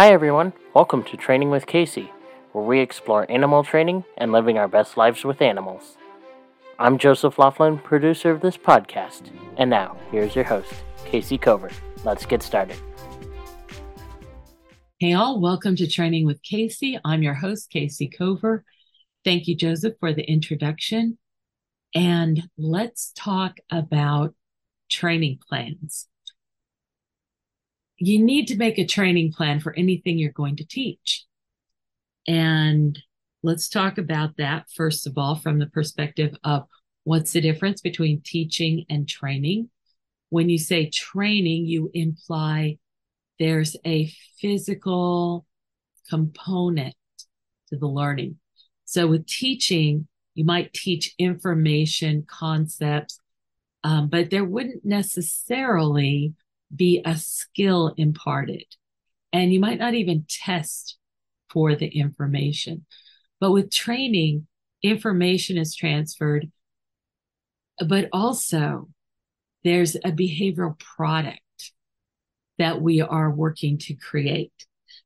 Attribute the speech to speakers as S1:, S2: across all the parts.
S1: Hi, everyone. Welcome to Training with Kayce, where we explore animal training and living our best lives with animals. I'm Joseph Laughlin, producer of this podcast, and now here's your host, Kayce Cover. Let's get started.
S2: Hey, all, welcome to Training with Kayce. I'm your host, Kayce Cover. Thank you, Joseph, for the introduction. And let's talk about training plans you need to make a training plan for anything you're going to teach. And let's talk about that, first of all, from the perspective of what's the difference between teaching and training. When you say training, you imply there's a physical component to the learning. So with teaching, you might teach information, concepts, um, but there wouldn't necessarily be a skill imparted. And you might not even test for the information. But with training, information is transferred, but also there's a behavioral product that we are working to create.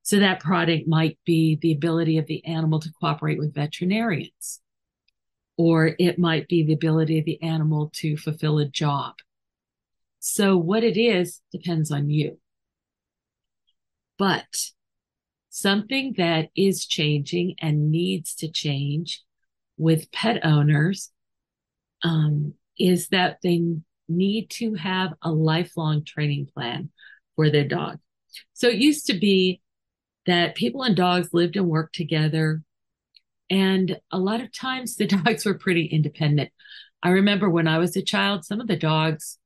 S2: So that product might be the ability of the animal to cooperate with veterinarians, or it might be the ability of the animal to fulfill a job. So what it is depends on you. But something that is changing and needs to change with pet owners um, is that they need to have a lifelong training plan for their dog. So it used to be that people and dogs lived and worked together. And a lot of times the dogs were pretty independent. I remember when I was a child, some of the dogs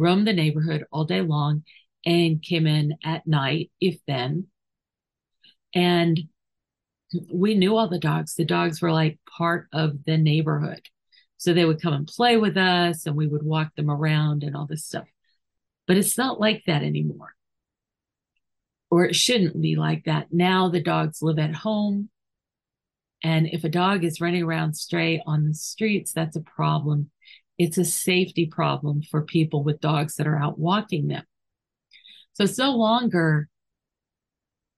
S2: roamed the neighborhood all day long and came in at night, if then. And we knew all the dogs. The dogs were like part of the neighborhood. So they would come and play with us and we would walk them around and all this stuff. But it's not like that anymore. Or it shouldn't be like that. Now the dogs live at home. And if a dog is running around stray on the streets, that's a problem it's a safety problem for people with dogs that are out walking them. So it's no longer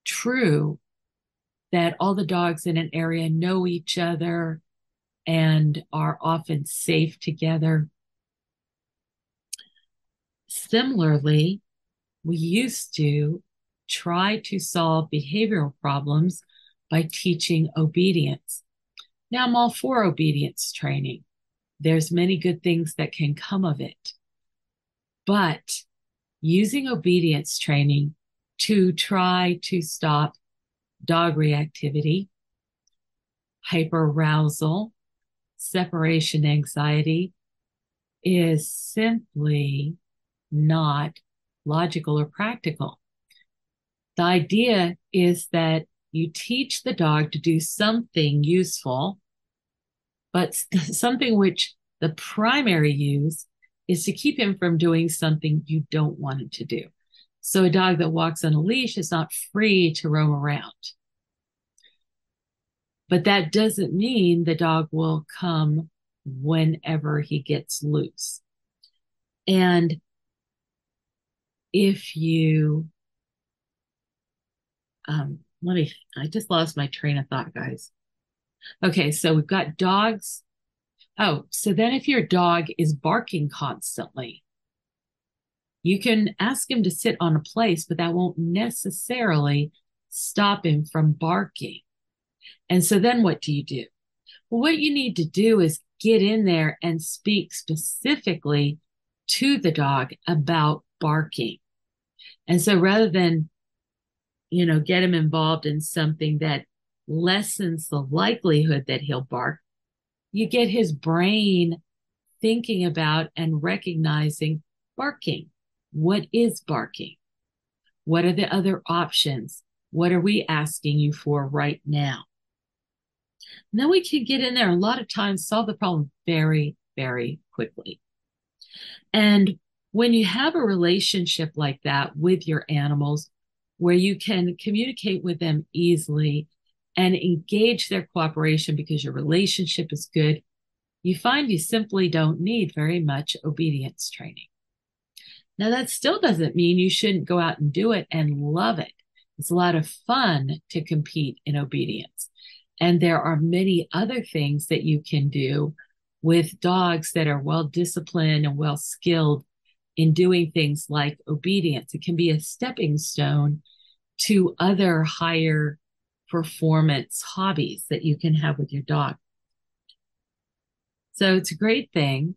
S2: true that all the dogs in an area know each other and are often safe together. Similarly, we used to try to solve behavioral problems by teaching obedience. Now I'm all for obedience training. There's many good things that can come of it. But using obedience training to try to stop dog reactivity, hyperarousal, separation anxiety is simply not logical or practical. The idea is that you teach the dog to do something useful but something which the primary use is to keep him from doing something you don't want him to do. So a dog that walks on a leash is not free to roam around. But that doesn't mean the dog will come whenever he gets loose. And if you, um, let me, I just lost my train of thought, guys. Okay, so we've got dogs. Oh, so then if your dog is barking constantly, you can ask him to sit on a place, but that won't necessarily stop him from barking. And so then what do you do? Well, what you need to do is get in there and speak specifically to the dog about barking. And so rather than, you know, get him involved in something that lessens the likelihood that he'll bark. You get his brain thinking about and recognizing barking. What is barking? What are the other options? What are we asking you for right now? And then we can get in there a lot of times solve the problem very, very quickly. And when you have a relationship like that with your animals, where you can communicate with them easily and engage their cooperation because your relationship is good, you find you simply don't need very much obedience training. Now, that still doesn't mean you shouldn't go out and do it and love it It's a lot of fun to compete in obedience. And there are many other things that you can do with dogs that are well disciplined and well skilled in doing things like obedience. It can be a stepping stone to other higher performance hobbies that you can have with your dog. So it's a great thing,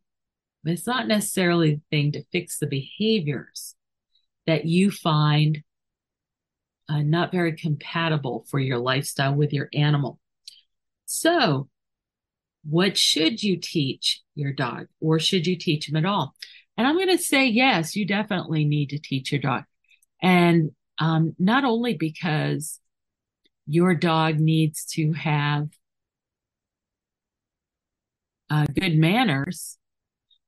S2: but it's not necessarily the thing to fix the behaviors that you find uh, not very compatible for your lifestyle with your animal. So, what should you teach your dog, or should you teach him at all? And I'm going to say yes, you definitely need to teach your dog. And um, not only because your dog needs to have uh, good manners,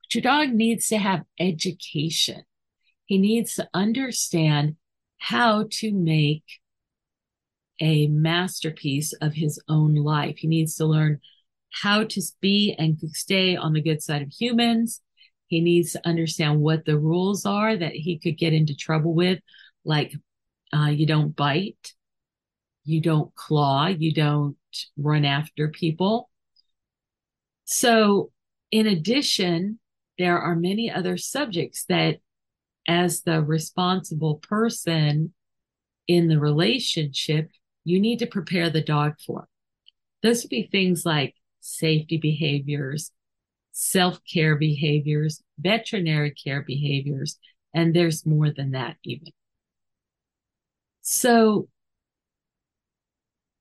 S2: but your dog needs to have education. He needs to understand how to make a masterpiece of his own life. He needs to learn how to be and stay on the good side of humans. He needs to understand what the rules are that he could get into trouble with, like uh, you don't bite, you don't claw, you don't run after people. So, in addition, there are many other subjects that, as the responsible person in the relationship, you need to prepare the dog for. Those would be things like safety behaviors, self care behaviors, veterinary care behaviors, and there's more than that, even. So,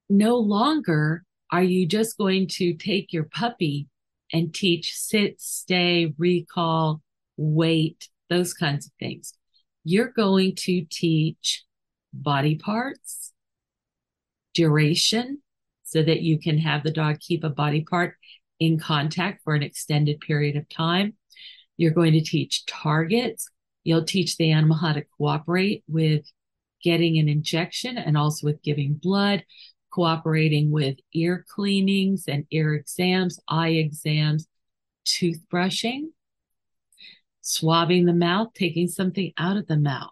S2: no longer are you just going to take your puppy and teach sit, stay, recall, wait, those kinds of things. You're going to teach body parts, duration, so that you can have the dog keep a body part in contact for an extended period of time. You're going to teach targets. You'll teach the animal how to cooperate with getting an injection and also with giving blood, cooperating with ear cleanings and ear exams, eye exams, toothbrushing, swabbing the mouth, taking something out of the mouth,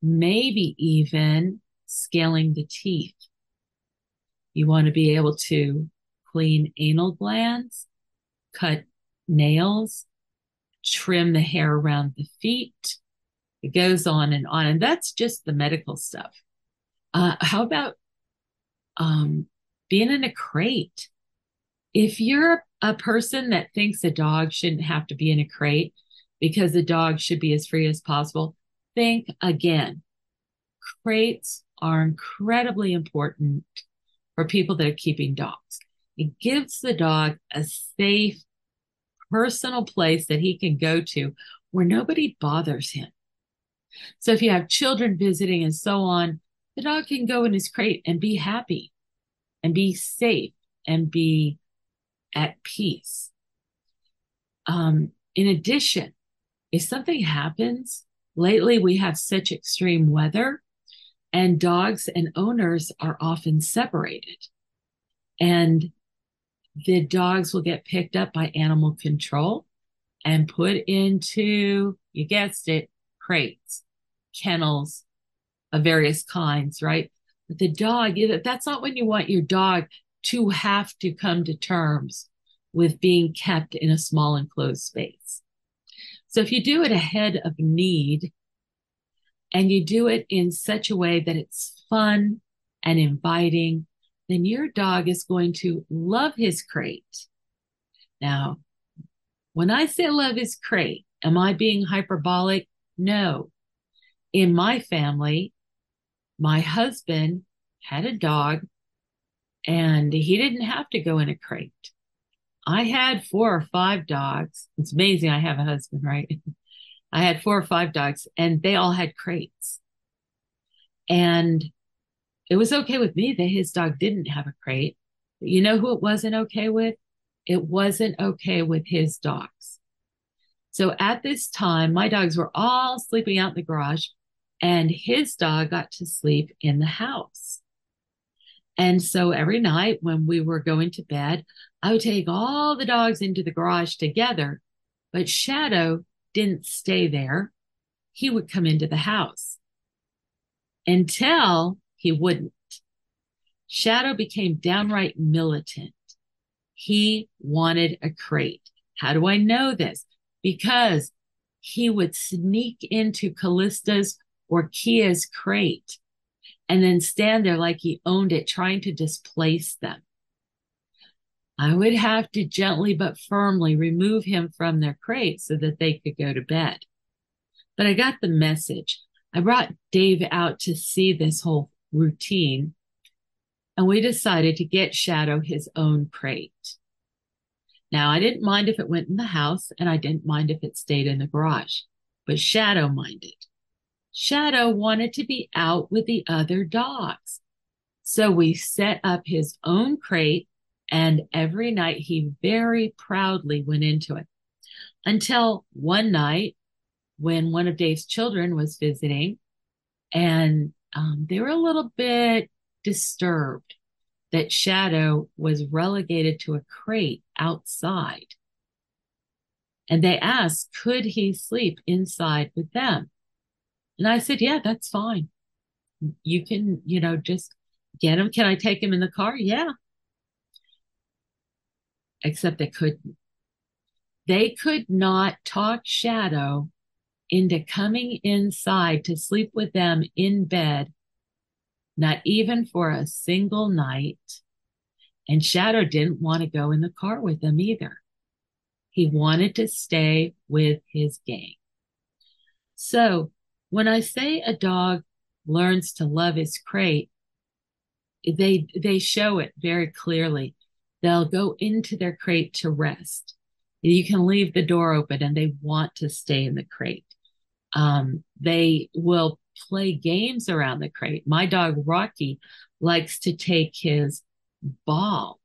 S2: maybe even scaling the teeth. You want to be able to clean anal glands, cut nails, trim the hair around the feet. It goes on and on. And that's just the medical stuff. Uh, how about um, being in a crate? If you're a person that thinks a dog shouldn't have to be in a crate because the dog should be as free as possible, think again. Crates are incredibly important for people that are keeping dogs. It gives the dog a safe, personal place that he can go to where nobody bothers him. So if you have children visiting and so on, the dog can go in his crate and be happy and be safe and be at peace. Um, in addition, if something happens, lately we have such extreme weather and dogs and owners are often separated. And the dogs will get picked up by animal control and put into, you guessed it, crates, kennels of various kinds, right? But the dog, that's not when you want your dog to have to come to terms with being kept in a small enclosed space. So if you do it ahead of need and you do it in such a way that it's fun and inviting then your dog is going to love his crate. Now, when I say love his crate, am I being hyperbolic? No. In my family, my husband had a dog and he didn't have to go in a crate. I had four or five dogs. It's amazing I have a husband, right? I had four or five dogs and they all had crates. And it was okay with me that his dog didn't have a crate. But you know who it wasn't okay with? It wasn't okay with his dogs. So at this time, my dogs were all sleeping out in the garage, and his dog got to sleep in the house. And so every night when we were going to bed, I would take all the dogs into the garage together, but Shadow didn't stay there. He would come into the house. until he wouldn't. Shadow became downright militant. He wanted a crate. How do I know this? Because he would sneak into Callista's or Kia's crate and then stand there like he owned it, trying to displace them. I would have to gently but firmly remove him from their crate so that they could go to bed. But I got the message. I brought Dave out to see this whole routine, and we decided to get Shadow his own crate. Now, I didn't mind if it went in the house, and I didn't mind if it stayed in the garage, but Shadow minded. Shadow wanted to be out with the other dogs. So we set up his own crate, and every night he very proudly went into it. Until one night, when one of Dave's children was visiting, and um, they were a little bit disturbed that Shadow was relegated to a crate outside. And they asked, could he sleep inside with them? And I said, yeah, that's fine. You can, you know, just get him. Can I take him in the car? Yeah. Except they couldn't. They could not talk Shadow into coming inside to sleep with them in bed, not even for a single night. And Shadow didn't want to go in the car with them either. He wanted to stay with his gang. So when I say a dog learns to love his crate, they they show it very clearly. They'll go into their crate to rest. You can leave the door open and they want to stay in the crate. Um, they will play games around the crate. My dog Rocky likes to take his ball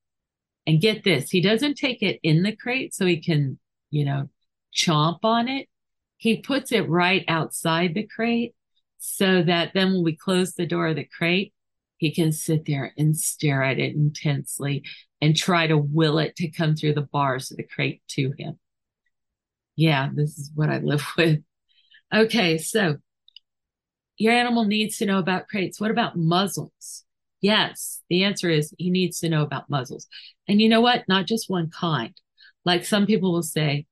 S2: and get this. He doesn't take it in the crate so he can, you know, chomp on it. He puts it right outside the crate so that then when we close the door of the crate, he can sit there and stare at it intensely and try to will it to come through the bars of the crate to him. Yeah, this is what I live with. Okay, so your animal needs to know about crates. What about muzzles? Yes, the answer is he needs to know about muzzles. And you know what? Not just one kind. Like some people will say,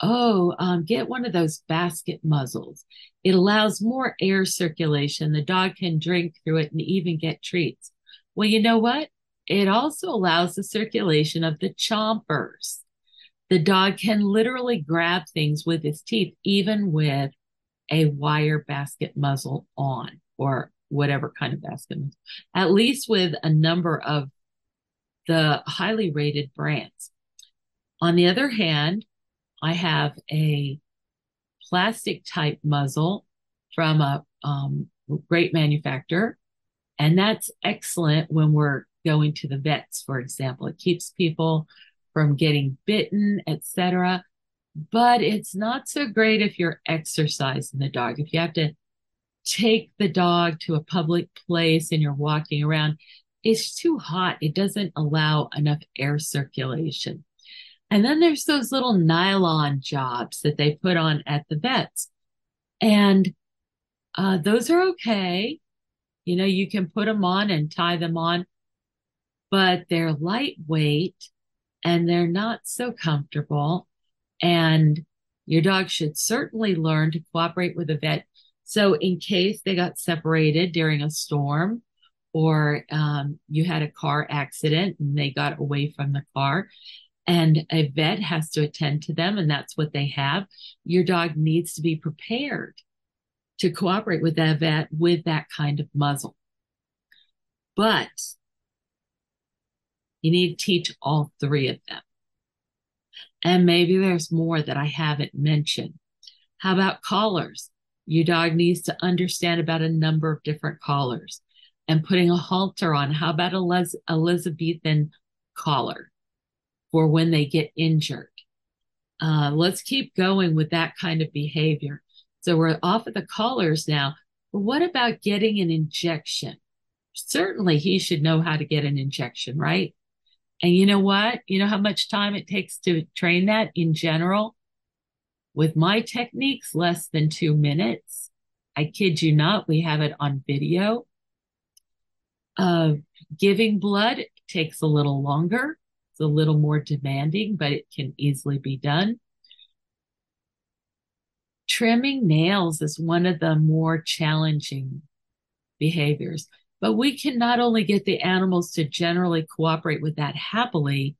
S2: oh, um, get one of those basket muzzles. It allows more air circulation. The dog can drink through it and even get treats. Well, you know what? It also allows the circulation of the chompers. The dog can literally grab things with his teeth, even with a wire basket muzzle on or whatever kind of basket, at least with a number of the highly rated brands. On the other hand, I have a plastic type muzzle from a um, great manufacturer, and that's excellent when we're going to the vets, for example. It keeps people from getting bitten, etc but it's not so great if you're exercising the dog. If you have to take the dog to a public place and you're walking around, it's too hot. It doesn't allow enough air circulation. And then there's those little nylon jobs that they put on at the vets. And uh, those are okay. You know, you can put them on and tie them on, but they're lightweight and they're not so comfortable. And your dog should certainly learn to cooperate with a vet. So, in case they got separated during a storm or um, you had a car accident and they got away from the car, and a vet has to attend to them, and that's what they have, your dog needs to be prepared to cooperate with that vet with that kind of muzzle. But you need to teach all three of them. And maybe there's more that I haven't mentioned. How about collars? Your dog needs to understand about a number of different collars and putting a halter on. How about a Les- Elizabethan collar for when they get injured? Uh, let's keep going with that kind of behavior. So we're off of the collars now. But what about getting an injection? Certainly he should know how to get an injection, right? And you know what? You know how much time it takes to train that in general? With my techniques, less than two minutes I kid you not, we have it on video. Uh, giving blood takes a little longer. A little more demanding, but it can easily be done. Trimming nails is one of the more challenging behaviors, but we can not only get the animals to generally cooperate with that happily,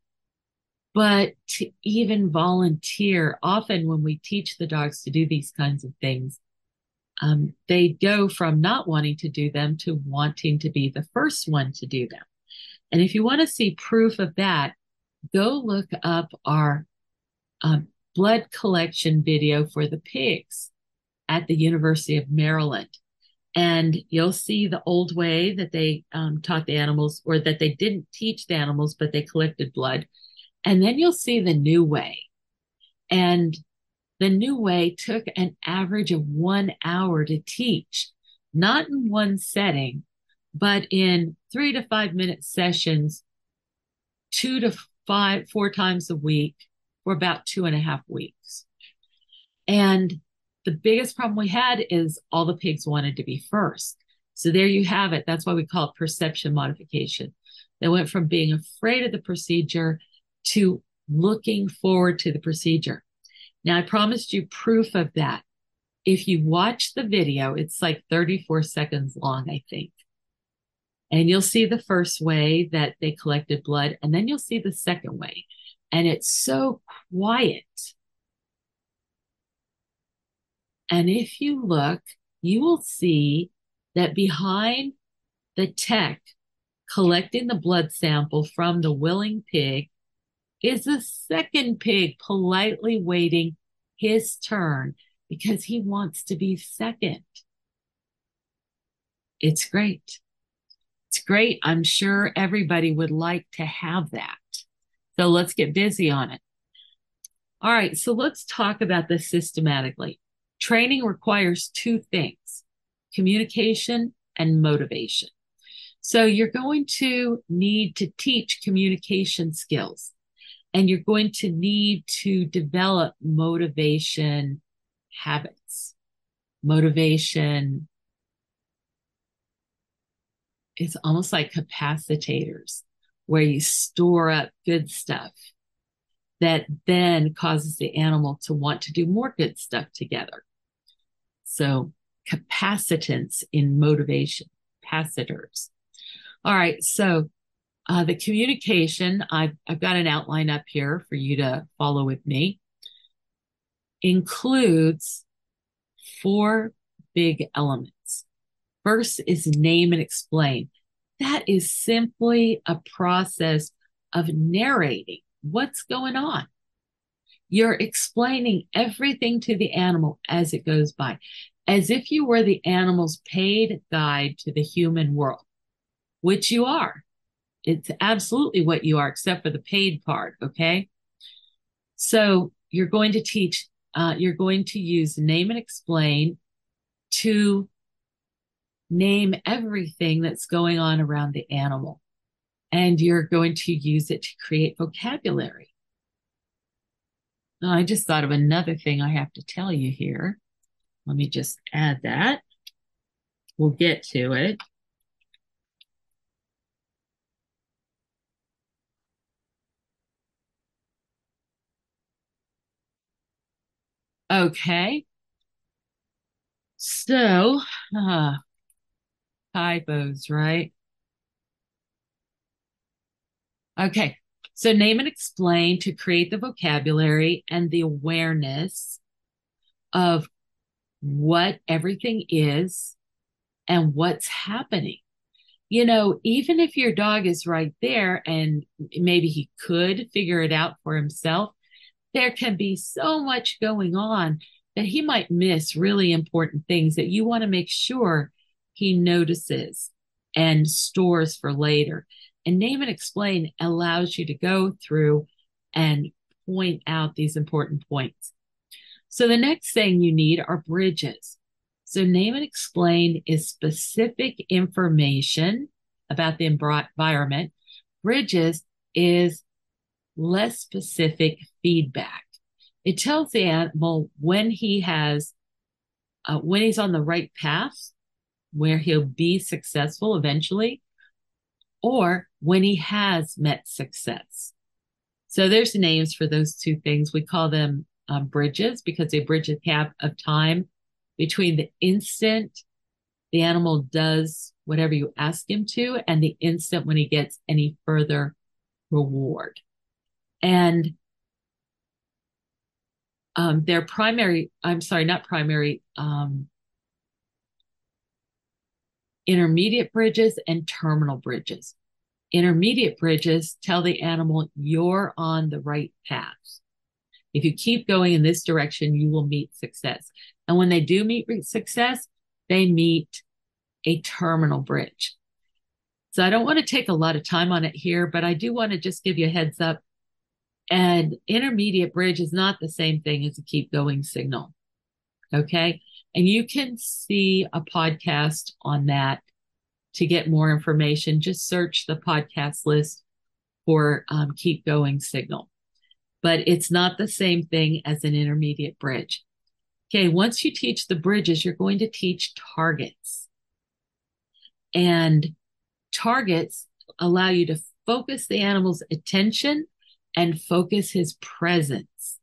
S2: but to even volunteer. Often, when we teach the dogs to do these kinds of things, um, they go from not wanting to do them to wanting to be the first one to do them. And if you want to see proof of that, go look up our um, blood collection video for the pigs at the University of Maryland. And you'll see the old way that they um, taught the animals, or that they didn't teach the animals, but they collected blood. And then you'll see the new way. And the new way took an average of one hour to teach, not in one setting, but in three to five minute sessions, two to five, four times a week for about two and a half weeks. And the biggest problem we had is all the pigs wanted to be first. So there you have it. That's why we call it perception modification. They went from being afraid of the procedure to looking forward to the procedure. Now, I promised you proof of that. If you watch the video, it's like 34 seconds long, I think. And you'll see the first way that they collected blood, and then you'll see the second way. And it's so quiet. And if you look, you will see that behind the tech collecting the blood sample from the willing pig is a second pig politely waiting his turn because he wants to be second. It's great. It's great. I'm sure everybody would like to have that. So let's get busy on it. All right. So let's talk about this systematically. Training requires two things communication and motivation. So you're going to need to teach communication skills and you're going to need to develop motivation habits. Motivation is almost like capacitators where you store up good stuff that then causes the animal to want to do more good stuff together. So capacitance in motivation, capacitors. All right. So uh, the communication, I've, I've got an outline up here for you to follow with me, includes four big elements. First is name and explain. That is simply a process of narrating what's going on. You're explaining everything to the animal as it goes by, as if you were the animal's paid guide to the human world, which you are. It's absolutely what you are, except for the paid part. Okay. So you're going to teach, uh, you're going to use name and explain to name everything that's going on around the animal. And you're going to use it to create vocabulary. Now, I just thought of another thing I have to tell you here. Let me just add that. We'll get to it. Okay. So, uh, typos, right? Okay. So name and explain to create the vocabulary and the awareness of what everything is and what's happening. You know, even if your dog is right there and maybe he could figure it out for himself, there can be so much going on that he might miss really important things that you want to make sure he notices and stores for later. And name and explain allows you to go through and point out these important points. So the next thing you need are bridges. So name and explain is specific information about the environment. Bridges is less specific feedback. It tells the animal when he has uh, when he's on the right path, where he'll be successful eventually, or when he has met success. So there's names for those two things. We call them um, bridges because they bridge a gap of time between the instant the animal does whatever you ask him to and the instant when he gets any further reward. And um, their primary, I'm sorry, not primary, um, intermediate bridges and terminal bridges. Intermediate bridges tell the animal you're on the right path. If you keep going in this direction, you will meet success. And when they do meet success, they meet a terminal bridge. So I don't want to take a lot of time on it here, but I do want to just give you a heads up. And intermediate bridge is not the same thing as a keep going signal. Okay. And you can see a podcast on that to get more information. Just search the podcast list for um, keep going signal. But it's not the same thing as an intermediate bridge. Okay. Once you teach the bridges, you're going to teach targets. And targets allow you to focus the animal's attention and focus his presence.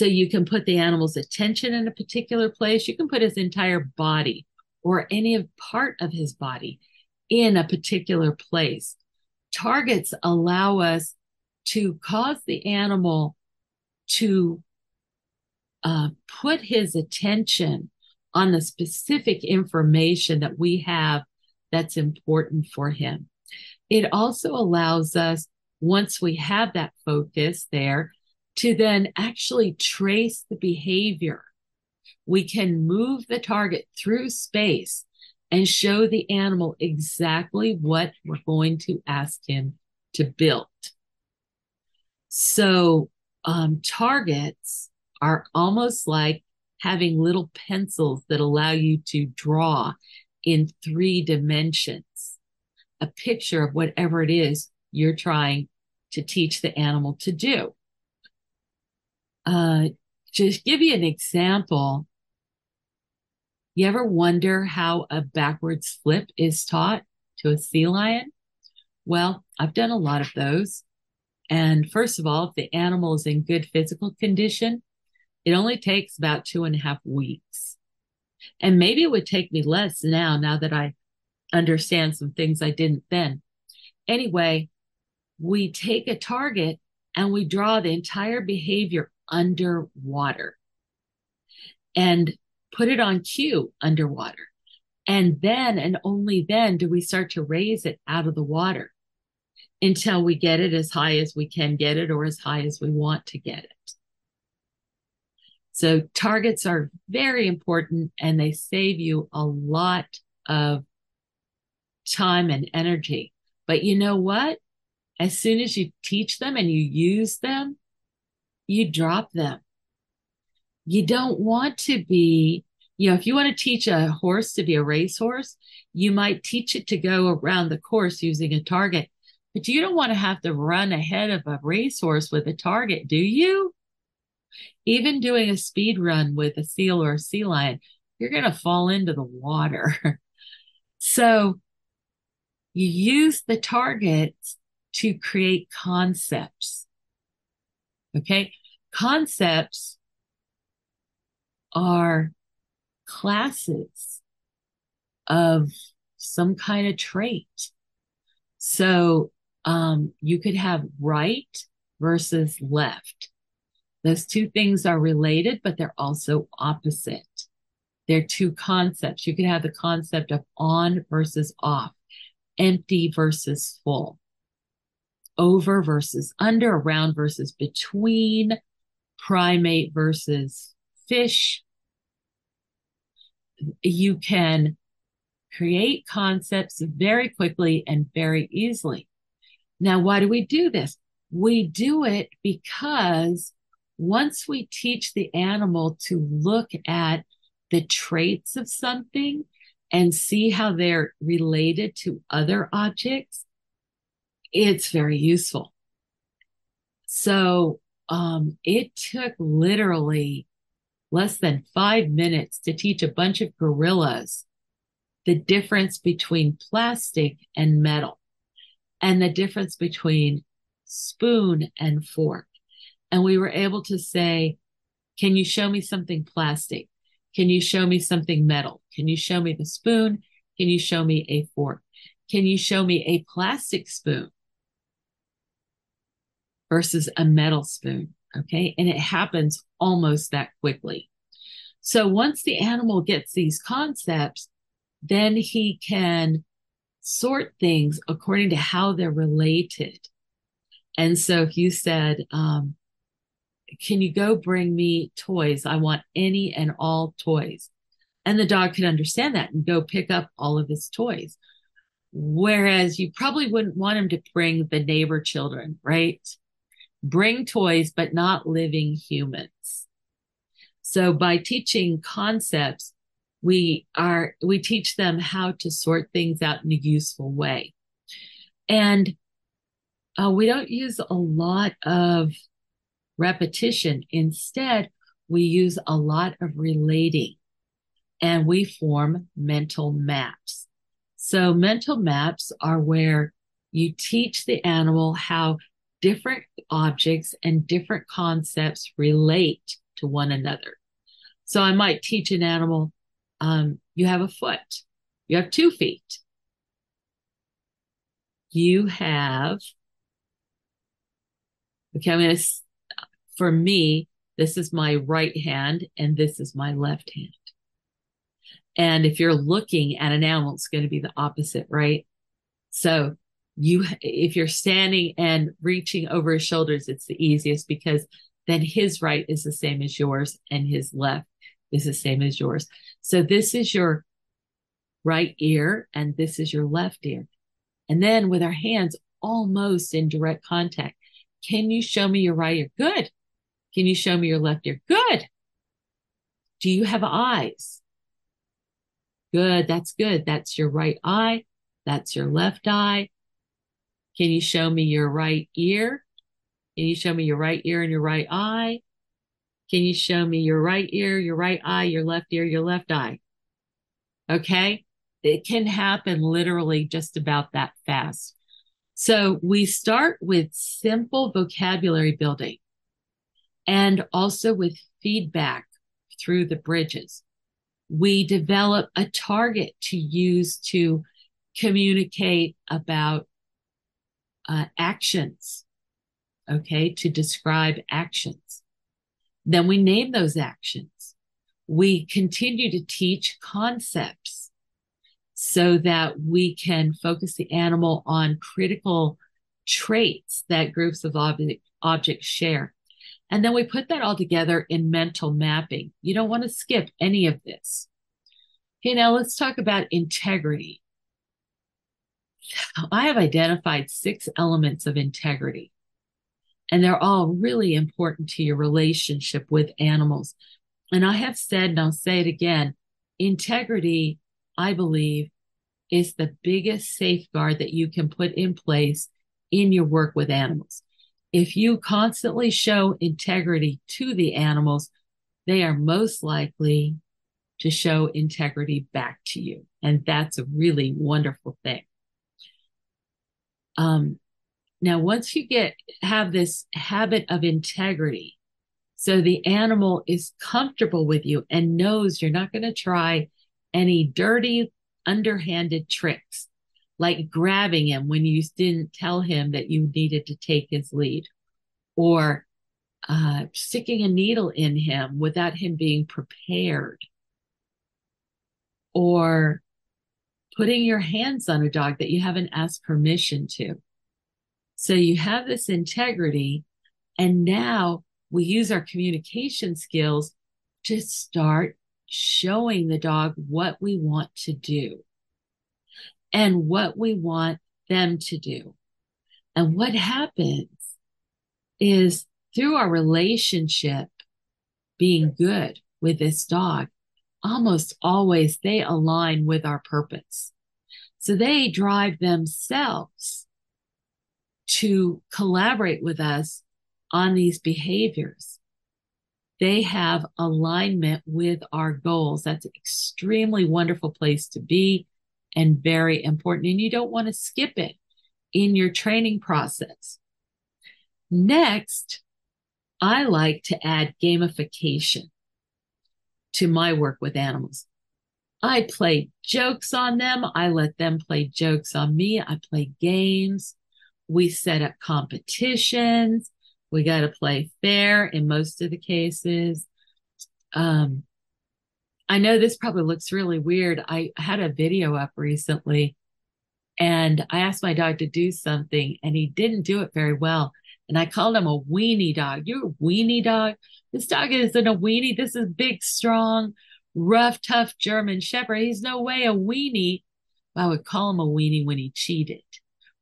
S2: So you can put the animal's attention in a particular place. You can put his entire body or any part of his body in a particular place. Targets allow us to cause the animal to uh, put his attention on the specific information that we have that's important for him. It also allows us, once we have that focus there, to then actually trace the behavior. We can move the target through space and show the animal exactly what we're going to ask him to build. So, um, targets are almost like having little pencils that allow you to draw in three dimensions a picture of whatever it is you're trying to teach the animal to do. Uh, just give you an example. You ever wonder how a backwards flip is taught to a sea lion? Well, I've done a lot of those. And first of all, if the animal is in good physical condition, it only takes about two and a half weeks. And maybe it would take me less now, now that I understand some things I didn't then. Anyway, we take a target and we draw the entire behavior underwater and put it on cue underwater. And then and only then do we start to raise it out of the water until we get it as high as we can get it or as high as we want to get it. So targets are very important and they save you a lot of time and energy. But you know what? As soon as you teach them and you use them, you drop them. You don't want to be, you know, if you want to teach a horse to be a racehorse, you might teach it to go around the course using a target. But you don't want to have to run ahead of a racehorse with a target, do you? Even doing a speed run with a seal or a sea lion, you're going to fall into the water. so you use the targets to create concepts. Okay. Concepts are classes of some kind of trait. So um, you could have right versus left. Those two things are related, but they're also opposite. They're two concepts. You could have the concept of on versus off empty versus full, over versus under, around versus between, primate versus fish. You can create concepts very quickly and very easily. Now, why do we do this? We do it because once we teach the animal to look at the traits of something and see how they're related to other objects, it's very useful. So um, it took literally less than five minutes to teach a bunch of gorillas the difference between plastic and metal and the difference between spoon and fork. And we were able to say, can you show me something plastic? Can you show me something metal? Can you show me the spoon? Can you show me a fork? Can you show me a plastic spoon versus a metal spoon? Okay. And it happens almost that quickly. So once the animal gets these concepts, then he can sort things according to how they're related. And so if you said, um, can you go bring me toys? I want any and all toys. And the dog could understand that and go pick up all of his toys. Whereas you probably wouldn't want him to bring the neighbor children, right? Bring toys, but not living humans. So by teaching concepts, we are, we teach them how to sort things out in a useful way. And uh, we don't use a lot of repetition. Instead, we use a lot of relating and we form mental maps. So mental maps are where you teach the animal how different objects and different concepts relate to one another. So I might teach an animal, um, you have a foot, you have two feet. You have, okay, I'm going to for me, this is my right hand and this is my left hand. And if you're looking at an animal, it's going to be the opposite, right? So you, if you're standing and reaching over his shoulders, it's the easiest because then his right is the same as yours and his left is the same as yours. So this is your right ear and this is your left ear. And then with our hands almost in direct contact, can you show me your right ear? Good. Can you show me your left ear? Good. Do you have eyes? Good. That's good. That's your right eye. That's your left eye. Can you show me your right ear? Can you show me your right ear and your right eye? Can you show me your right ear, your right eye, your left ear, your left eye? Okay. It can happen literally just about that fast. So we start with simple vocabulary building and also with feedback through the bridges. We develop a target to use to communicate about uh, actions, okay, to describe actions. Then we name those actions. We continue to teach concepts so that we can focus the animal on critical traits that groups of object, objects share. And then we put that all together in mental mapping. You don't want to skip any of this. Okay, now let's talk about integrity. I have identified six elements of integrity, and they're all really important to your relationship with animals. And I have said, and I'll say it again integrity, I believe, is the biggest safeguard that you can put in place in your work with animals if you constantly show integrity to the animals, they are most likely to show integrity back to you. And that's a really wonderful thing. Um, now, once you get, have this habit of integrity, so the animal is comfortable with you and knows you're not going to try any dirty, underhanded tricks like grabbing him when you didn't tell him that you needed to take his lead, or uh, sticking a needle in him without him being prepared, or putting your hands on a dog that you haven't asked permission to. So you have this integrity, and now we use our communication skills to start showing the dog what we want to do and what we want them to do. And what happens is through our relationship being good with this dog, almost always they align with our purpose. So they drive themselves to collaborate with us on these behaviors. they have alignment with our goals. That's an extremely wonderful place to be and very important. And you don't want to skip it in your training process. Next, I like to add gamification to my work with animals. I play jokes on them. I let them play jokes on me. I play games. We set up competitions. We got to play fair in most of the cases. Um, I know this probably looks really weird. I had a video up recently and I asked my dog to do something and he didn't do it very well. And I called him a weenie dog. You're a weenie dog. This dog isn't a weenie. This is big, strong, rough, tough German Shepherd. He's no way a weenie. I would call him a weenie when he cheated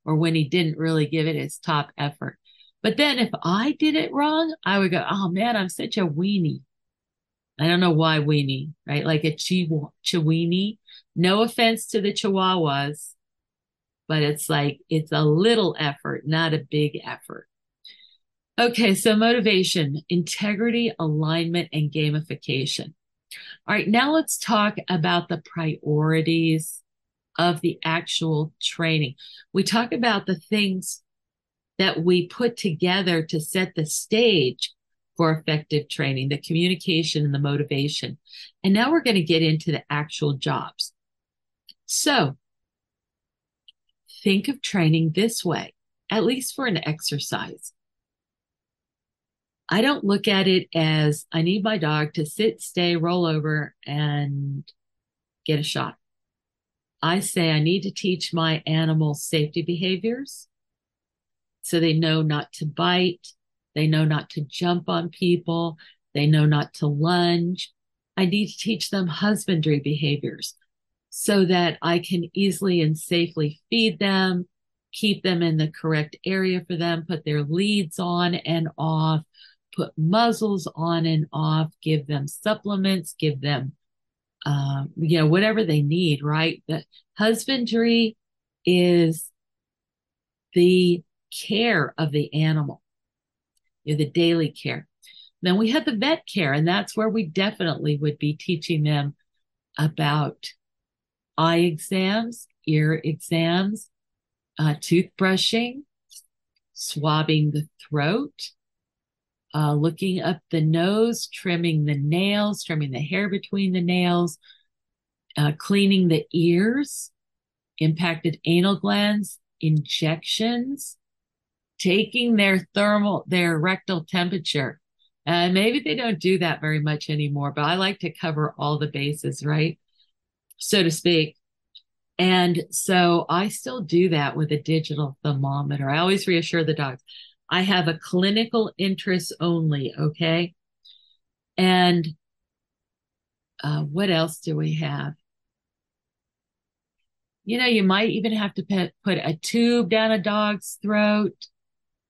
S2: or when he didn't really give it his top effort. But then if I did it wrong, I would go, oh man, I'm such a weenie. I don't know why weenie, right? Like a chiweenie. No offense to the chihuahuas, but it's like, it's a little effort, not a big effort. Okay, so motivation, integrity, alignment, and gamification. All right, now let's talk about the priorities of the actual training. We talk about the things that we put together to set the stage for effective training, the communication and the motivation. And now we're going to get into the actual jobs. So think of training this way, at least for an exercise. I don't look at it as I need my dog to sit, stay, roll over, and get a shot. I say I need to teach my animal safety behaviors so they know not to bite, they know not to jump on people, they know not to lunge. I need to teach them husbandry behaviors so that I can easily and safely feed them, keep them in the correct area for them, put their leads on and off, put muzzles on and off, give them supplements, give them, uh, you know, whatever they need, right? The husbandry is the care of the animal, you know, the daily care. Then we have the vet care, and that's where we definitely would be teaching them about eye exams, ear exams, uh, toothbrushing, swabbing the throat, uh, looking up the nose, trimming the nails, trimming the hair between the nails, uh, cleaning the ears, impacted anal glands, injections, taking their thermal, their rectal temperature. And maybe they don't do that very much anymore, but I like to cover all the bases, right? So to speak. And so I still do that with a digital thermometer. I always reassure the dogs. I have a clinical interest only. Okay. And uh, what else do we have? You know, you might even have to put, put a tube down a dog's throat.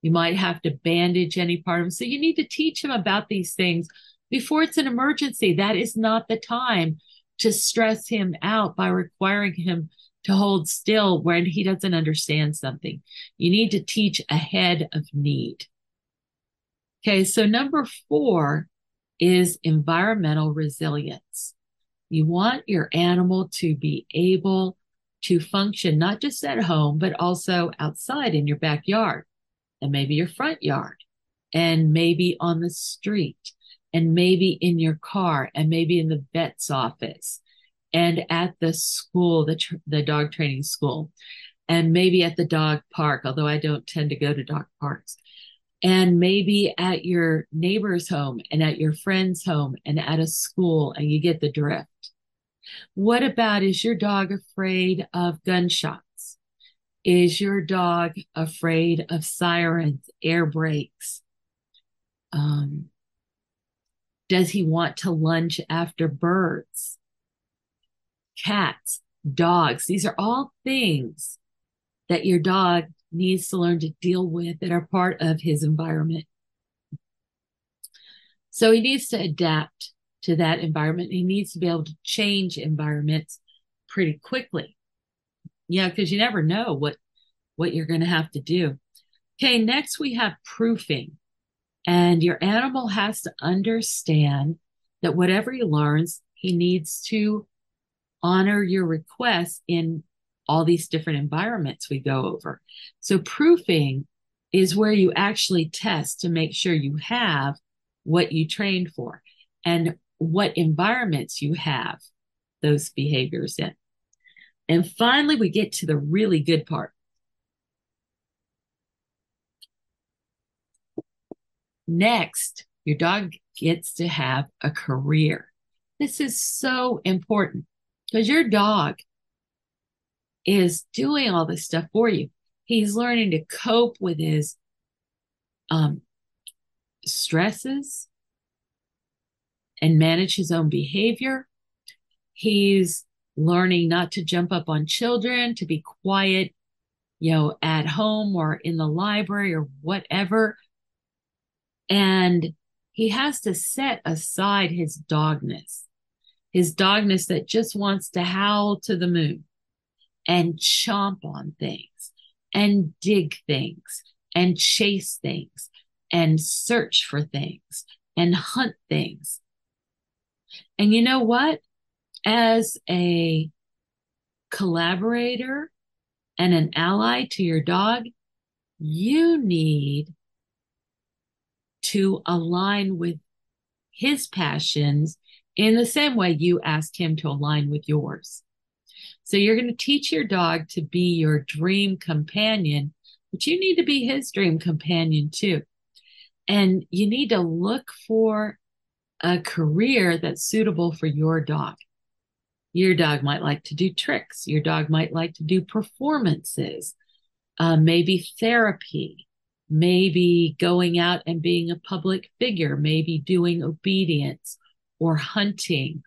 S2: You might have to bandage any part of them. So you need to teach them about these things before it's an emergency. That is not the time to stress him out by requiring him to hold still when he doesn't understand something. You need to teach ahead of need. Okay, so number four is environmental resilience. You want your animal to be able to function not just at home, but also outside in your backyard and maybe your front yard and maybe on the street and maybe in your car and maybe in the vet's office and at the school, the, tr- the dog training school, and maybe at the dog park, although I don't tend to go to dog parks, and maybe at your neighbor's home and at your friend's home and at a school, and you get the drift. What about is your dog afraid of gunshots? Is your dog afraid of sirens, air brakes? Um, does he want to lunge after birds? Cats, dogs. These are all things that your dog needs to learn to deal with that are part of his environment. So he needs to adapt to that environment. He needs to be able to change environments pretty quickly. Yeah, because you never know what what you're going to have to do. Okay, next we have proofing. And your animal has to understand that whatever he learns, he needs to honor your requests in all these different environments we go over. So proofing is where you actually test to make sure you have what you trained for and what environments you have those behaviors in. And finally, we get to the really good part. Next, your dog gets to have a career. This is so important because your dog is doing all this stuff for you. He's learning to cope with his um, stresses and manage his own behavior. He's learning not to jump up on children, to be quiet, you know, at home or in the library or whatever. And he has to set aside his dogness, his dogness that just wants to howl to the moon and chomp on things and dig things and chase things and search for things and hunt things. And you know what? As a collaborator and an ally to your dog, you need to align with his passions in the same way you ask him to align with yours. So you're going to teach your dog to be your dream companion, but you need to be his dream companion too. And you need to look for a career that's suitable for your dog. Your dog might like to do tricks. Your dog might like to do performances, uh, maybe therapy, maybe going out and being a public figure, maybe doing obedience or hunting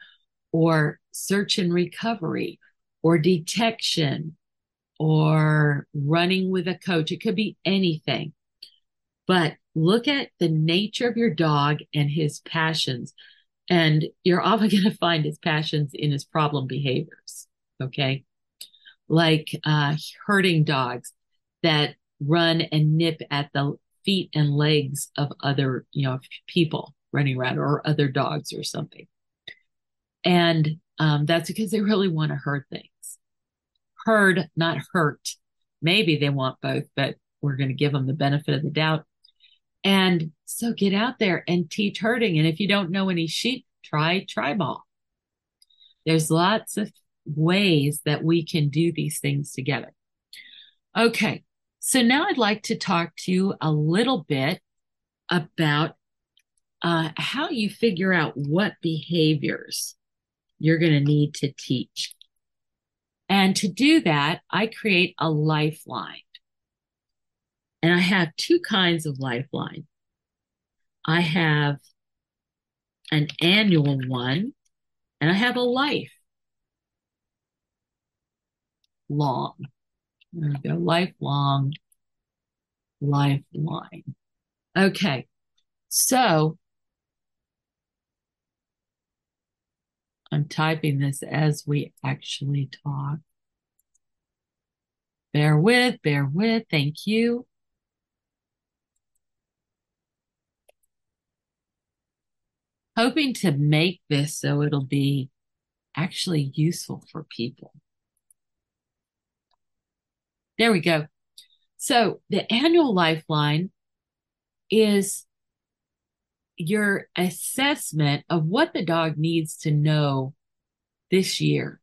S2: or search and recovery or detection or running with a coach. It could be anything. But look at the nature of your dog and his passions. And you're often going to find his passions in his problem behaviors. Okay. Like uh, herding dogs that run and nip at the feet and legs of other, you know, people running around or other dogs or something. And um, that's because they really want to hurt things heard, not hurt. Maybe they want both, but we're going to give them the benefit of the doubt. And so get out there and teach herding. And if you don't know any sheep, try Treibball. There's lots of ways that we can do these things together. Okay. So now I'd like to talk to you a little bit about uh, how you figure out what behaviors you're going to need to teach. And to do that, I create a lifeline. And I have two kinds of lifeline. I have an annual one, and I have a life long. There we go, lifelong lifeline. Okay, so I'm typing this as we actually talk. Bear with, bear with. Thank you. Hoping to make this so it'll be actually useful for people. There we go. So the annual lifeline is your assessment of what the dog needs to know this year.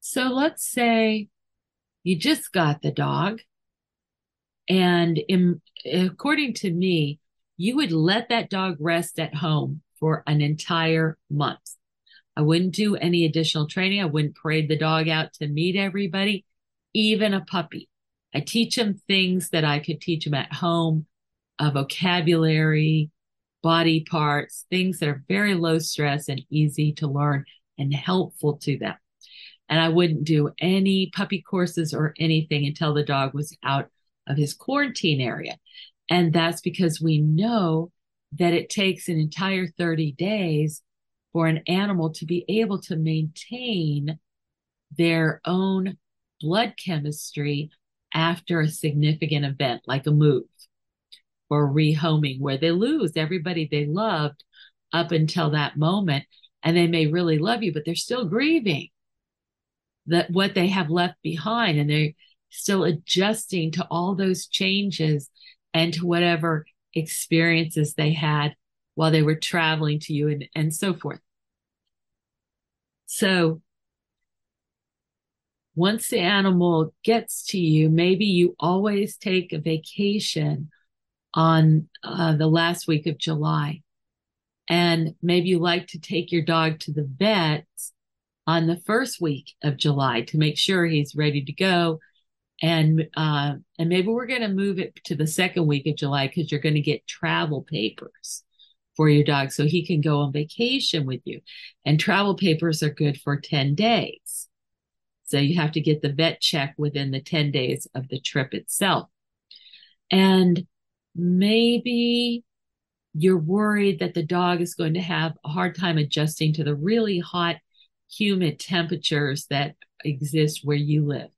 S2: So let's say you just got the dog, and in, according to me, you would let that dog rest at home for an entire month. I wouldn't do any additional training. I wouldn't parade the dog out to meet everybody, even a puppy. I teach him things that I could teach him at home, a vocabulary, body parts, things that are very low stress and easy to learn and helpful to them. And I wouldn't do any puppy courses or anything until the dog was out of his quarantine area. And that's because we know that it takes an entire 30 days for an animal to be able to maintain their own blood chemistry after a significant event like a move or rehoming where they lose everybody they loved up until that moment and they may really love you but they're still grieving that what they have left behind and they're still adjusting to all those changes and to whatever experiences they had while they were traveling to you and, and so forth. So once the animal gets to you, maybe you always take a vacation on uh, the last week of July. And maybe you like to take your dog to the vet on the first week of July to make sure he's ready to go. And uh, and maybe we're going to move it to the second week of July because you're going to get travel papers for your dog so he can go on vacation with you. And travel papers are good for 10 days. So you have to get the vet check within the 10 days of the trip itself. And maybe you're worried that the dog is going to have a hard time adjusting to the really hot humid temperatures that exist where you live.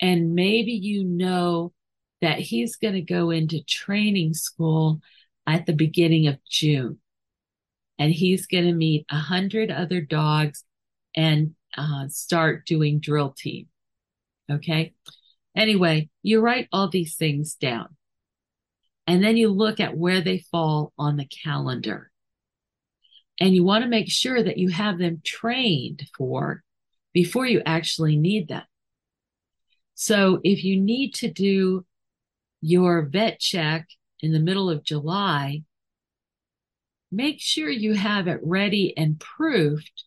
S2: And maybe you know that he's going to go into training school at the beginning of June. And he's going to meet a hundred other dogs and uh, start doing drill team. Okay. Anyway, you write all these things down. And then you look at where they fall on the calendar. And you want to make sure that you have them trained for before you actually need them. So if you need to do your vet check in the middle of July, make sure you have it ready and proofed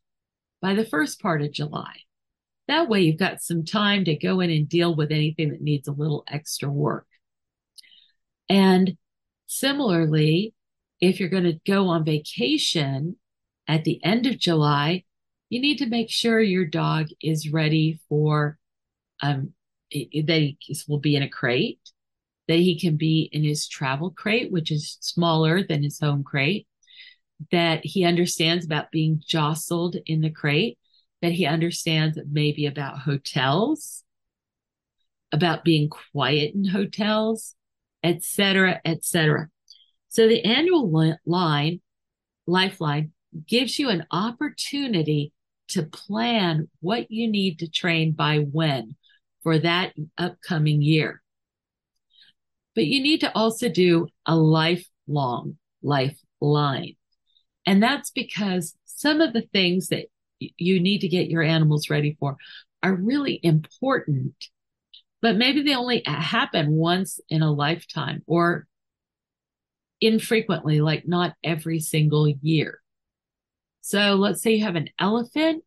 S2: by the first part of July. That way, you've got some time to go in and deal with anything that needs a little extra work. And similarly, if you're going to go on vacation at the end of July, you need to make sure your dog is ready for um, that he will be in a crate, that he can be in his travel crate, which is smaller than his home crate, that he understands about being jostled in the crate, that he understands maybe about hotels, about being quiet in hotels, etc., etc. So the annual line, lifeline, gives you an opportunity to plan what you need to train by when for that upcoming year. But you need to also do a lifelong lifeline. And that's because some of the things that you need to get your animals ready for are really important, but maybe they only happen once in a lifetime or infrequently, like not every single year. So let's say you have an elephant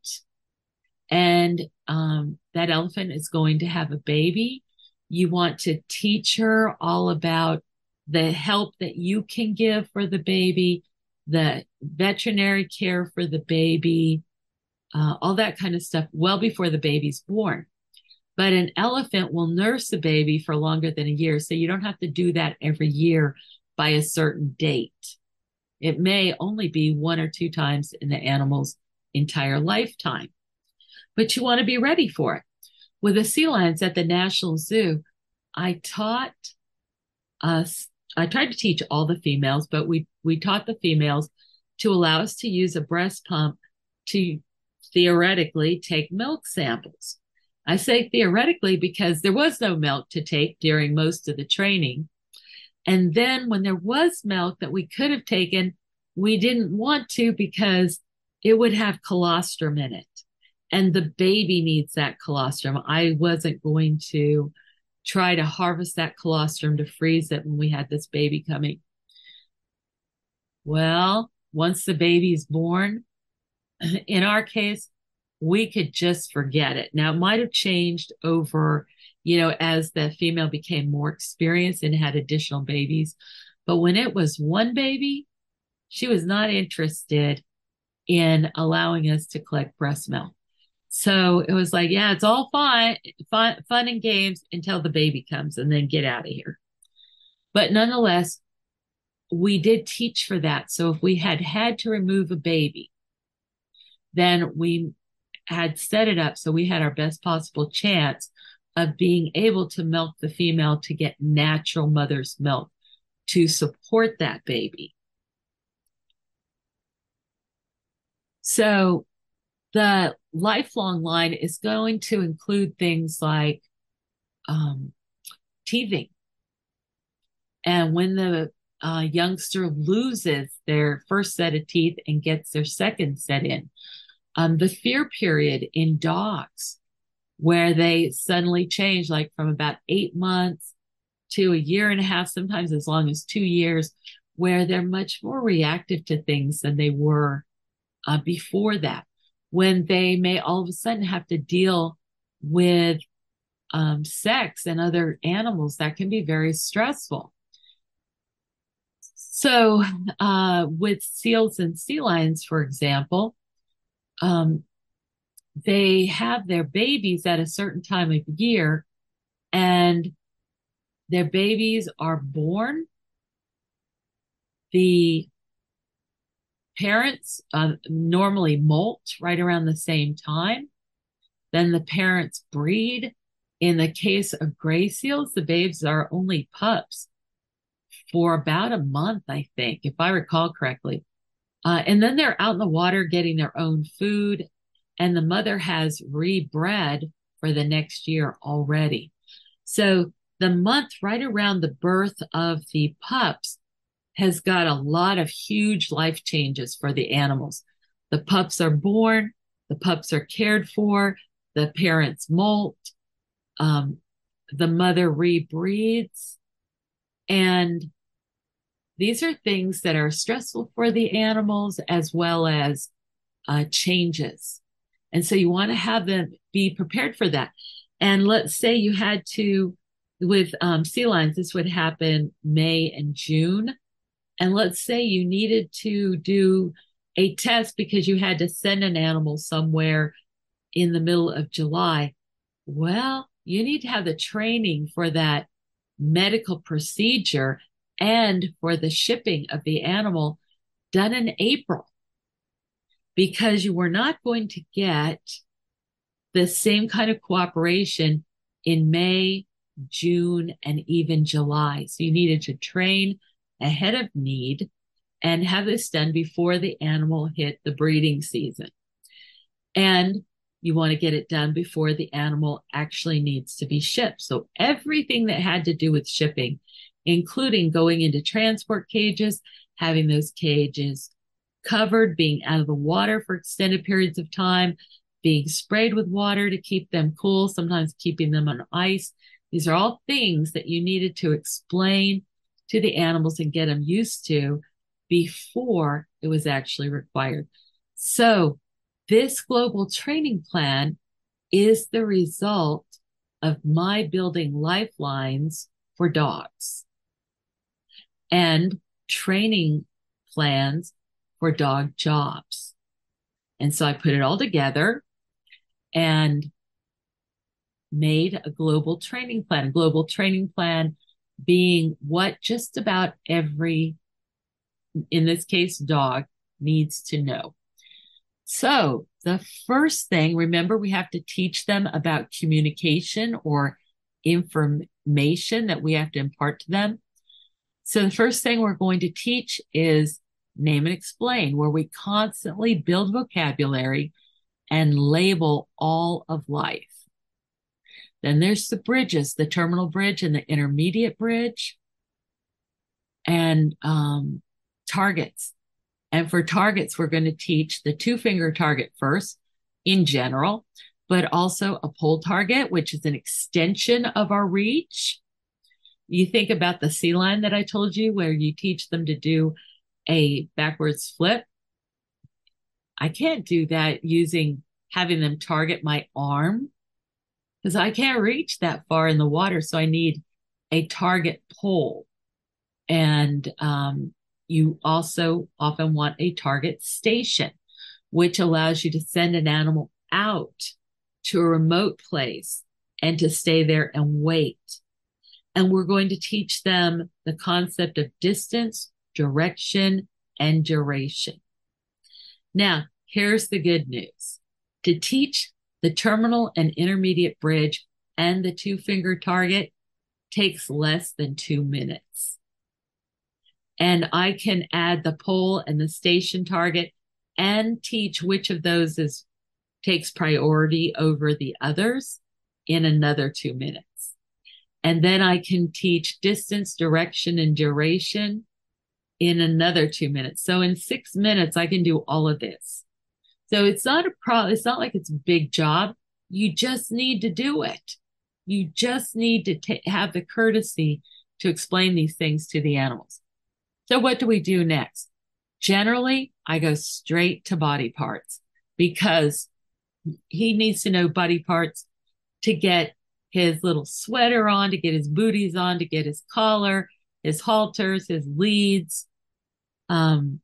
S2: and um, that elephant is going to have a baby. You want to teach her all about the help that you can give for the baby, the veterinary care for the baby, uh, all that kind of stuff well before the baby's born. But an elephant will nurse a baby for longer than a year. So you don't have to do that every year by a certain date. It may only be one or two times in the animal's entire lifetime, but you want to be ready for it. With the sea lions at the National Zoo, I taught us I tried to teach all the females, but we we taught the females to allow us to use a breast pump to theoretically take milk samples. I say theoretically because there was no milk to take during most of the training. And then when there was milk that we could have taken, we didn't want to because it would have colostrum in it. And the baby needs that colostrum. I wasn't going to try to harvest that colostrum to freeze it when we had this baby coming. Well, once the baby's born, in our case, we could just forget it. Now, it might have changed over, you know, as the female became more experienced and had additional babies. But when it was one baby, she was not interested in allowing us to collect breast milk. So it was like, yeah, it's all fun, fun, fun and games until the baby comes and then get out of here. But nonetheless, we did teach for that. So if we had had to remove a baby, then we had set it up so we had our best possible chance of being able to milk the female to get natural mother's milk to support that baby. So the lifelong line is going to include things like um, teething. And when the uh, youngster loses their first set of teeth and gets their second set in, um, the fear period in dogs, where they suddenly change, like from about eight months to a year and a half, sometimes as long as two years, where they're much more reactive to things than they were uh, before that, when they may all of a sudden have to deal with um, sex and other animals, that can be very stressful. So, uh, with seals and sea lions, for example, um, they have their babies at a certain time of year, and their babies are born. The parents uh, normally molt right around the same time. Then the parents breed. In the case of gray seals, the babes are only pups for about a month, I think, if I recall correctly. Uh, and then they're out in the water getting their own food, and the mother has rebred for the next year already. So the month right around the birth of the pups has got a lot of huge life changes for the animals. The pups are born, the pups are cared for, the parents molt, um, the mother rebreeds, and these are things that are stressful for the animals as well as uh, changes. And so you want to have them be prepared for that. And let's say you had to, with um, sea lions, this would happen May and June. And let's say you needed to do a test because you had to send an animal somewhere in the middle of July. Well, you need to have the training for that medical procedure and for the shipping of the animal done in April because you were not going to get the same kind of cooperation in May, June, and even July. So you needed to train ahead of need and have this done before the animal hit the breeding season. And you want to get it done before the animal actually needs to be shipped. So everything that had to do with shipping including going into transport cages, having those cages covered, being out of the water for extended periods of time, being sprayed with water to keep them cool, sometimes keeping them on ice. These are all things that you needed to explain to the animals and get them used to before it was actually required. So, this global training plan is the result of my building lifelines for dogs and training plans for dog jobs. And so I put it all together and made a global training plan. A global training plan being what just about every, in this case, dog needs to know. So the first thing, remember, we have to teach them about communication or information that we have to impart to them. So the first thing we're going to teach is name and explain, where we constantly build vocabulary and label all of life. Then there's the bridges, the terminal bridge and the intermediate bridge, and um, targets. And for targets, we're going to teach the two finger target first in general, but also a pole target, which is an extension of our reach you think about the sea lion that I told you, where you teach them to do a backwards flip. I can't do that using having them target my arm because I can't reach that far in the water. So I need a target pole. And um, you also often want a target station, which allows you to send an animal out to a remote place and to stay there and wait and we're going to teach them the concept of distance, direction, and duration. Now, here's the good news. To teach the terminal and intermediate bridge and the two finger target takes less than two minutes. And I can add the pole and the station target and teach which of those is takes priority over the others in another two minutes. And then I can teach distance, direction, and duration in another two minutes. So in six minutes, I can do all of this. So it's not a problem. It's not like it's a big job. You just need to do it. You just need to t- have the courtesy to explain these things to the animals. So what do we do next? Generally, I go straight to body parts because he needs to know body parts to get his little sweater on, to get his booties on, to get his collar, his halters, his leads. Um,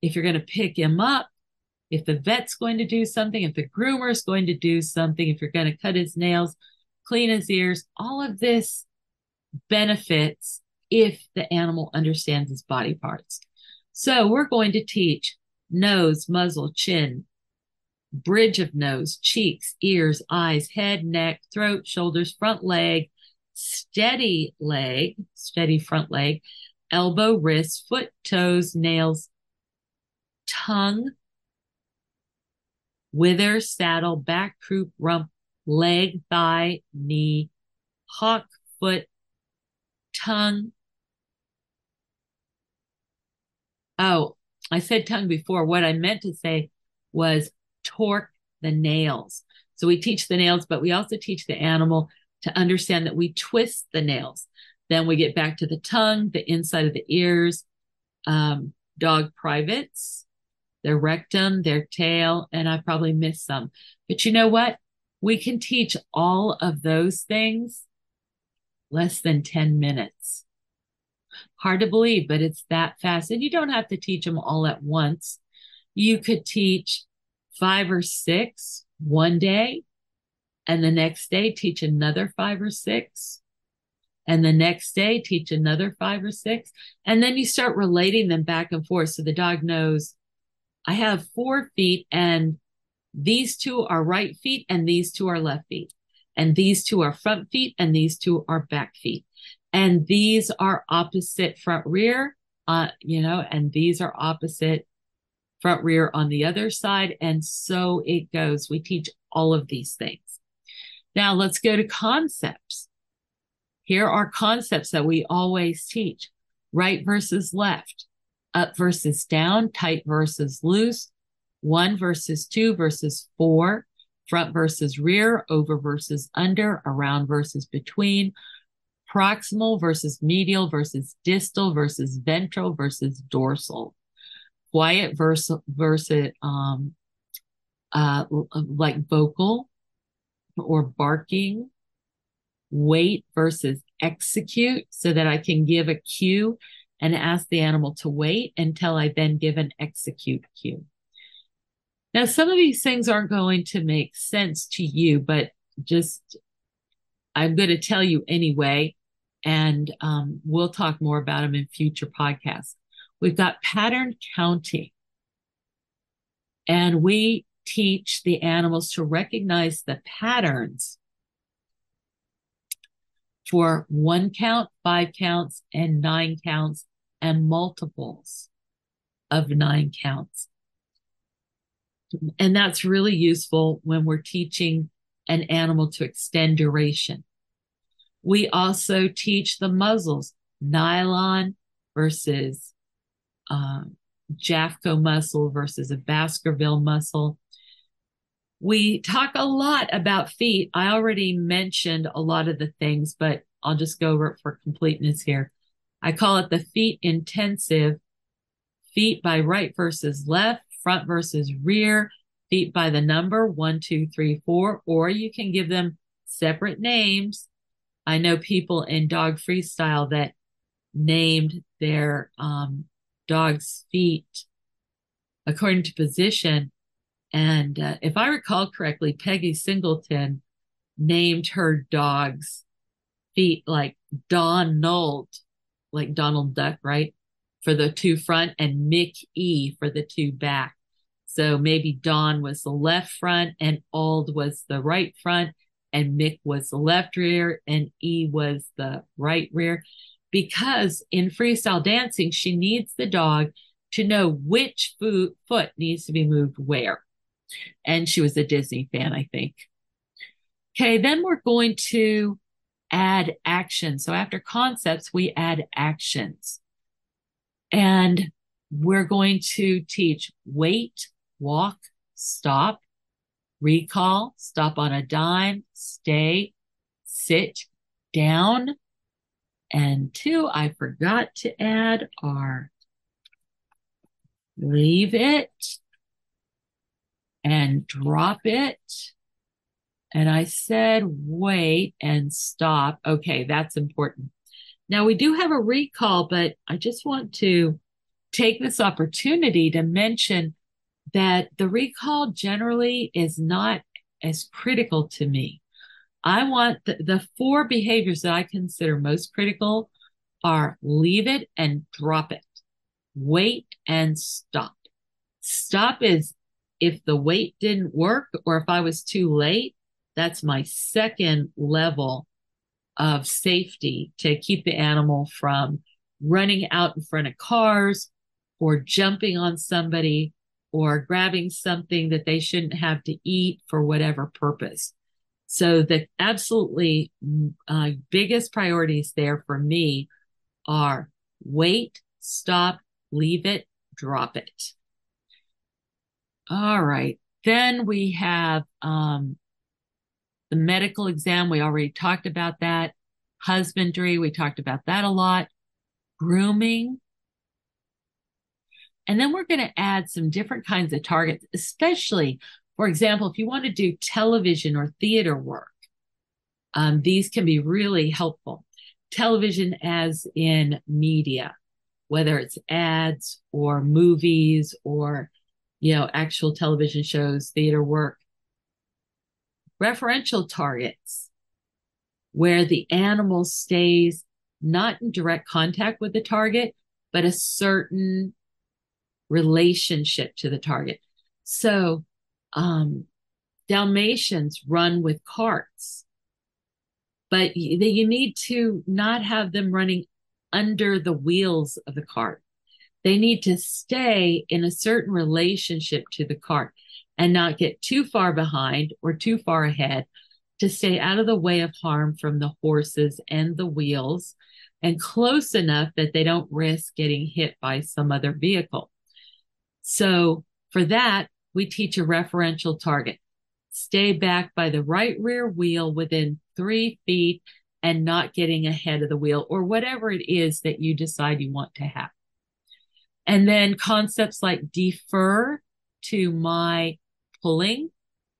S2: if you're going to pick him up, if the vet's going to do something, if the groomer is going to do something, if you're going to cut his nails, clean his ears, all of this benefits if the animal understands his body parts. So we're going to teach nose, muzzle, chin, bridge of nose, cheeks, ears, eyes, head, neck, throat, shoulders, front leg, steady leg, steady front leg, elbow, wrist, foot, toes, nails, tongue, wither, saddle, back, croup, rump, leg, thigh, knee, hock, foot, tongue. Oh, I said tongue before. What I meant to say was torque the nails. So we teach the nails, but we also teach the animal to understand that we twist the nails. Then we get back to the tongue, the inside of the ears, um, dog privates, their rectum, their tail, and I probably missed some. But you know what? We can teach all of those things less than 10 minutes. Hard to believe, but it's that fast. And you don't have to teach them all at once. You could teach five or six one day, and the next day teach another five or six, and the next day teach another five or six. And then you start relating them back and forth. So the dog knows I have four feet and these two are right feet and these two are left feet. And these two are front feet and these two are back feet. And these are opposite front rear, uh, you know, and these are opposite front rear on the other side. And so it goes. We teach all of these things. Now let's go to concepts. Here are concepts that we always teach right versus left, up versus down, tight versus loose, one versus two versus four, front versus rear, over versus under, around versus between, proximal versus medial versus distal versus ventral versus dorsal, quiet versus versus um, uh, like vocal or barking, wait versus execute, so that I can give a cue and ask the animal to wait until I then give an execute cue. Now, some of these things aren't going to make sense to you, but just I'm going to tell you anyway, and um, we'll talk more about them in future podcasts. We've got pattern counting, and we teach the animals to recognize the patterns for one count, five counts, and nine counts, and multiples of nine counts. And that's really useful when we're teaching an animal to extend duration. We also teach the muzzles, nylon versus um, JAFCO muzzle versus a Baskerville muzzle. We talk a lot about feet. I already mentioned a lot of the things, but I'll just go over it for completeness here. I call it the feet intensive, feet by right versus left, front versus rear, feet by the number one, two, three, four, or you can give them separate names. I know people in dog freestyle that named their um, dog's feet according to position. And uh, if I recall correctly, Peggy Singleton named her dog's feet like Donald, like Donald Duck, right? For the two front and Mick E for the two back. So maybe Don was the left front and Ald was the right front and Mick was the left rear and E was the right rear. Because in freestyle dancing, she needs the dog to know which foot, foot needs to be moved where. And she was a Disney fan, I think. Okay, then we're going to add action. So after concepts, we add actions. And we're going to teach wait, walk, stop, recall, stop on a dime, stay, sit, down. And two, I forgot to add are leave it and drop it. And I said, wait and stop. Okay, that's important. Now we do have a recall, but I just want to take this opportunity to mention that the recall generally is not as critical to me. I want the, the four behaviors that I consider most critical are leave it and drop it, wait and stop. Stop is if the wait didn't work or if I was too late, that's my second level of safety to keep the animal from running out in front of cars or jumping on somebody or grabbing something that they shouldn't have to eat for whatever purpose. So the absolutely uh, biggest priorities there for me are wait, stop, leave it, drop it. All right. Then we have um, the medical exam. We already talked about that. Husbandry. We talked about that a lot. Grooming. And then we're going to add some different kinds of targets, especially, for example, if you want to do television or theater work, um, these can be really helpful. Television, as in media, whether it's ads or movies or, you know, actual television shows, theater work. Referential targets, where the animal stays not in direct contact with the target, but a certain relationship to the target. So, um, Dalmatians run with carts, but you, you need to not have them running under the wheels of the cart. They need to stay in a certain relationship to the cart and not get too far behind or too far ahead to stay out of the way of harm from the horses and the wheels and close enough that they don't risk getting hit by some other vehicle. So for that, we teach a referential target. Stay back by the right rear wheel within three feet and not getting ahead of the wheel or whatever it is that you decide you want to have. And then concepts like defer to my pulling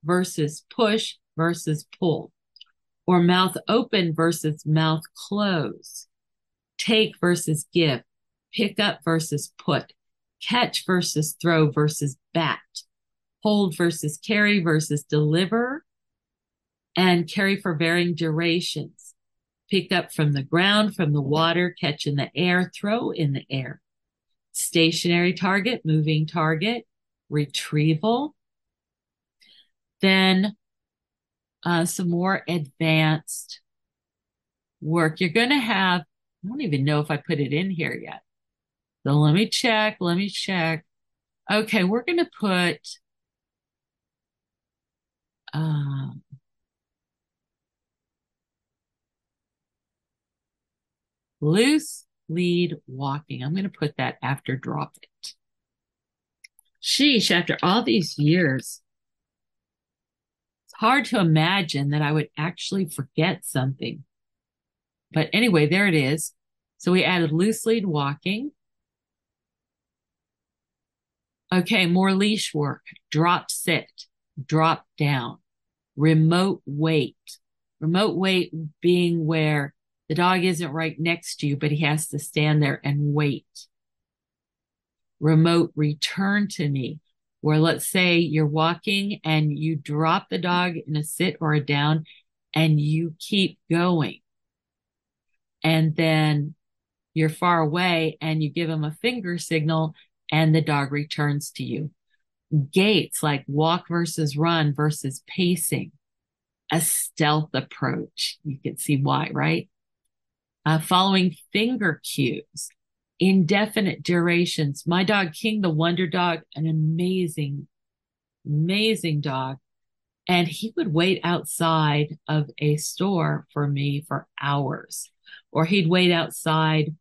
S2: versus push versus pull or mouth open versus mouth close, take versus give, pick up versus put, catch versus throw versus bat, hold versus carry versus deliver, and carry for varying durations. Pick up from the ground, from the water, catch in the air, throw in the air. Stationary target, moving target, retrieval. Then uh, some more advanced work. You're going to have, I don't even know if I put it in here yet. So let me check. Let me check. Okay, we're going to put um, loose lead walking. I'm going to put that after drop it. Sheesh, after all these years, it's hard to imagine that I would actually forget something. But anyway, there it is. So we added loose lead walking. Okay, more leash work. Drop sit, drop down, remote wait. Remote wait being where the dog isn't right next to you, but he has to stand there and wait. Remote return to me, where let's say you're walking and you drop the dog in a sit or a down and you keep going. And then you're far away and you give him a finger signal and the dog returns to you. Gaits like walk versus run versus pacing, a stealth approach. You can see why, right? uh, following finger cues, indefinite durations. My dog, King, the Wonder Dog, an amazing, amazing dog. And he would wait outside of a store for me for hours, or he'd wait outside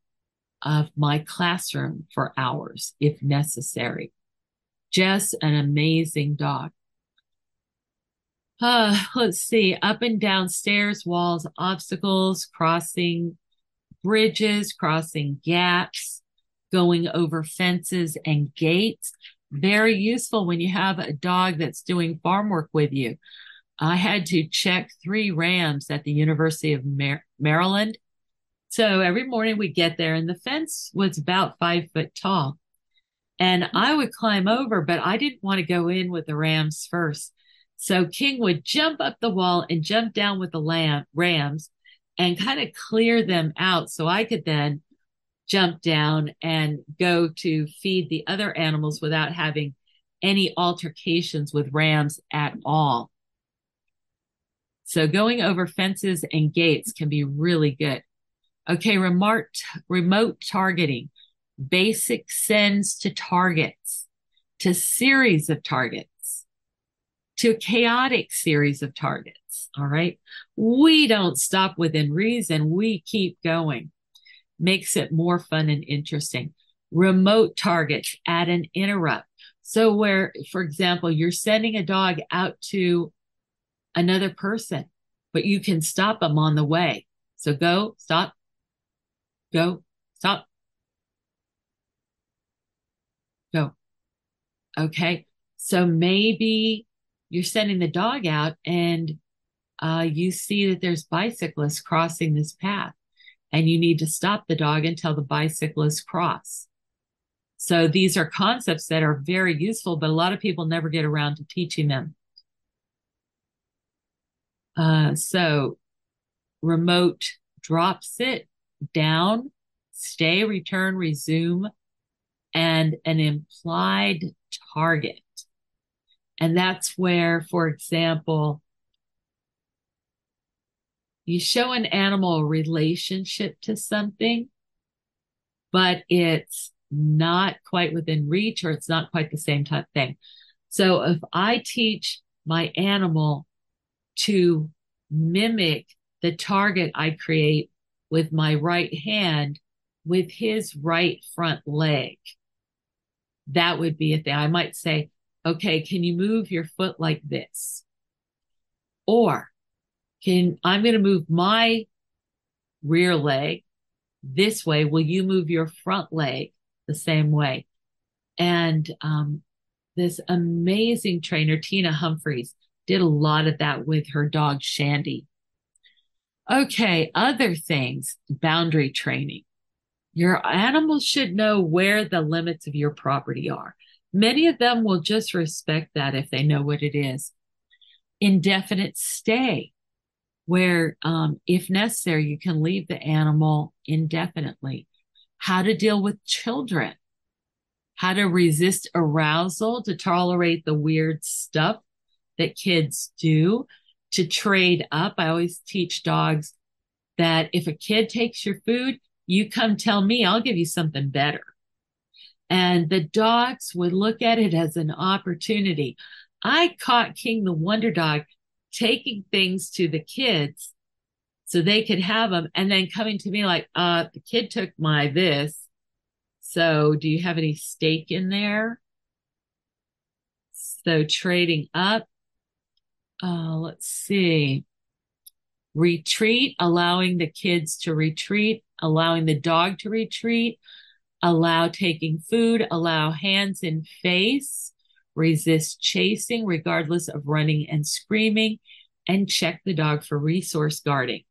S2: of my classroom for hours if necessary. Just an amazing dog. Uh, let's see, up and down stairs, walls, obstacles, crossing bridges, crossing gaps, going over fences and gates. Very useful when you have a dog that's doing farm work with you. I had to check three rams at the University of Mar- Maryland. So every morning we get there and the fence was about five foot tall. And mm-hmm. I would climb over, but I didn't want to go in with the rams first. So King would jump up the wall and jump down with the lamb, rams and kind of clear them out so I could then jump down and go to feed the other animals without having any altercations with rams at all. So going over fences and gates can be really good. Okay, remote, remote targeting, basic sends to targets, to series of targets, to a chaotic series of targets. All right. We don't stop within reason. We keep going. Makes it more fun and interesting. Remote targets add an interrupt. So where, for example, you're sending a dog out to another person, but you can stop them on the way. So go, stop, go, stop, go. Okay. So maybe you're sending the dog out and uh, you see that there's bicyclists crossing this path and you need to stop the dog until the bicyclists cross. So these are concepts that are very useful, but a lot of people never get around to teaching them. Uh, so remote drop sit down, stay, return, resume, and an implied target. And that's where, for example, you show an animal a relationship to something, but it's not quite within reach or it's not quite the same type thing. So if I teach my animal to mimic the target I create with my right hand with his right front leg, that would be a thing. I might say, okay, can you move your foot like this? Or can I'm going to move my rear leg this way. Will you move your front leg the same way? And um, this amazing trainer, Tina Humphreys, did a lot of that with her dog Shandy. Okay, other things, boundary training. Your animals should know where the limits of your property are. Many of them will just respect that if they know what it is. Indefinite stay where, um, if necessary, you can leave the animal indefinitely. How to deal with children, how to resist arousal, to tolerate the weird stuff that kids do, to trade up. I always teach dogs that if a kid takes your food, you come tell me, I'll give you something better. And the dogs would look at it as an opportunity. I caught King the Wonder Dog taking things to the kids so they could have them and then coming to me like, uh, the kid took my this. So do you have any stake in there? So trading up. Uh, let's see. Retreat, allowing the kids to retreat, allowing the dog to retreat, allow taking food, allow hands in face, resist chasing regardless of running and screaming, and check the dog for resource guarding.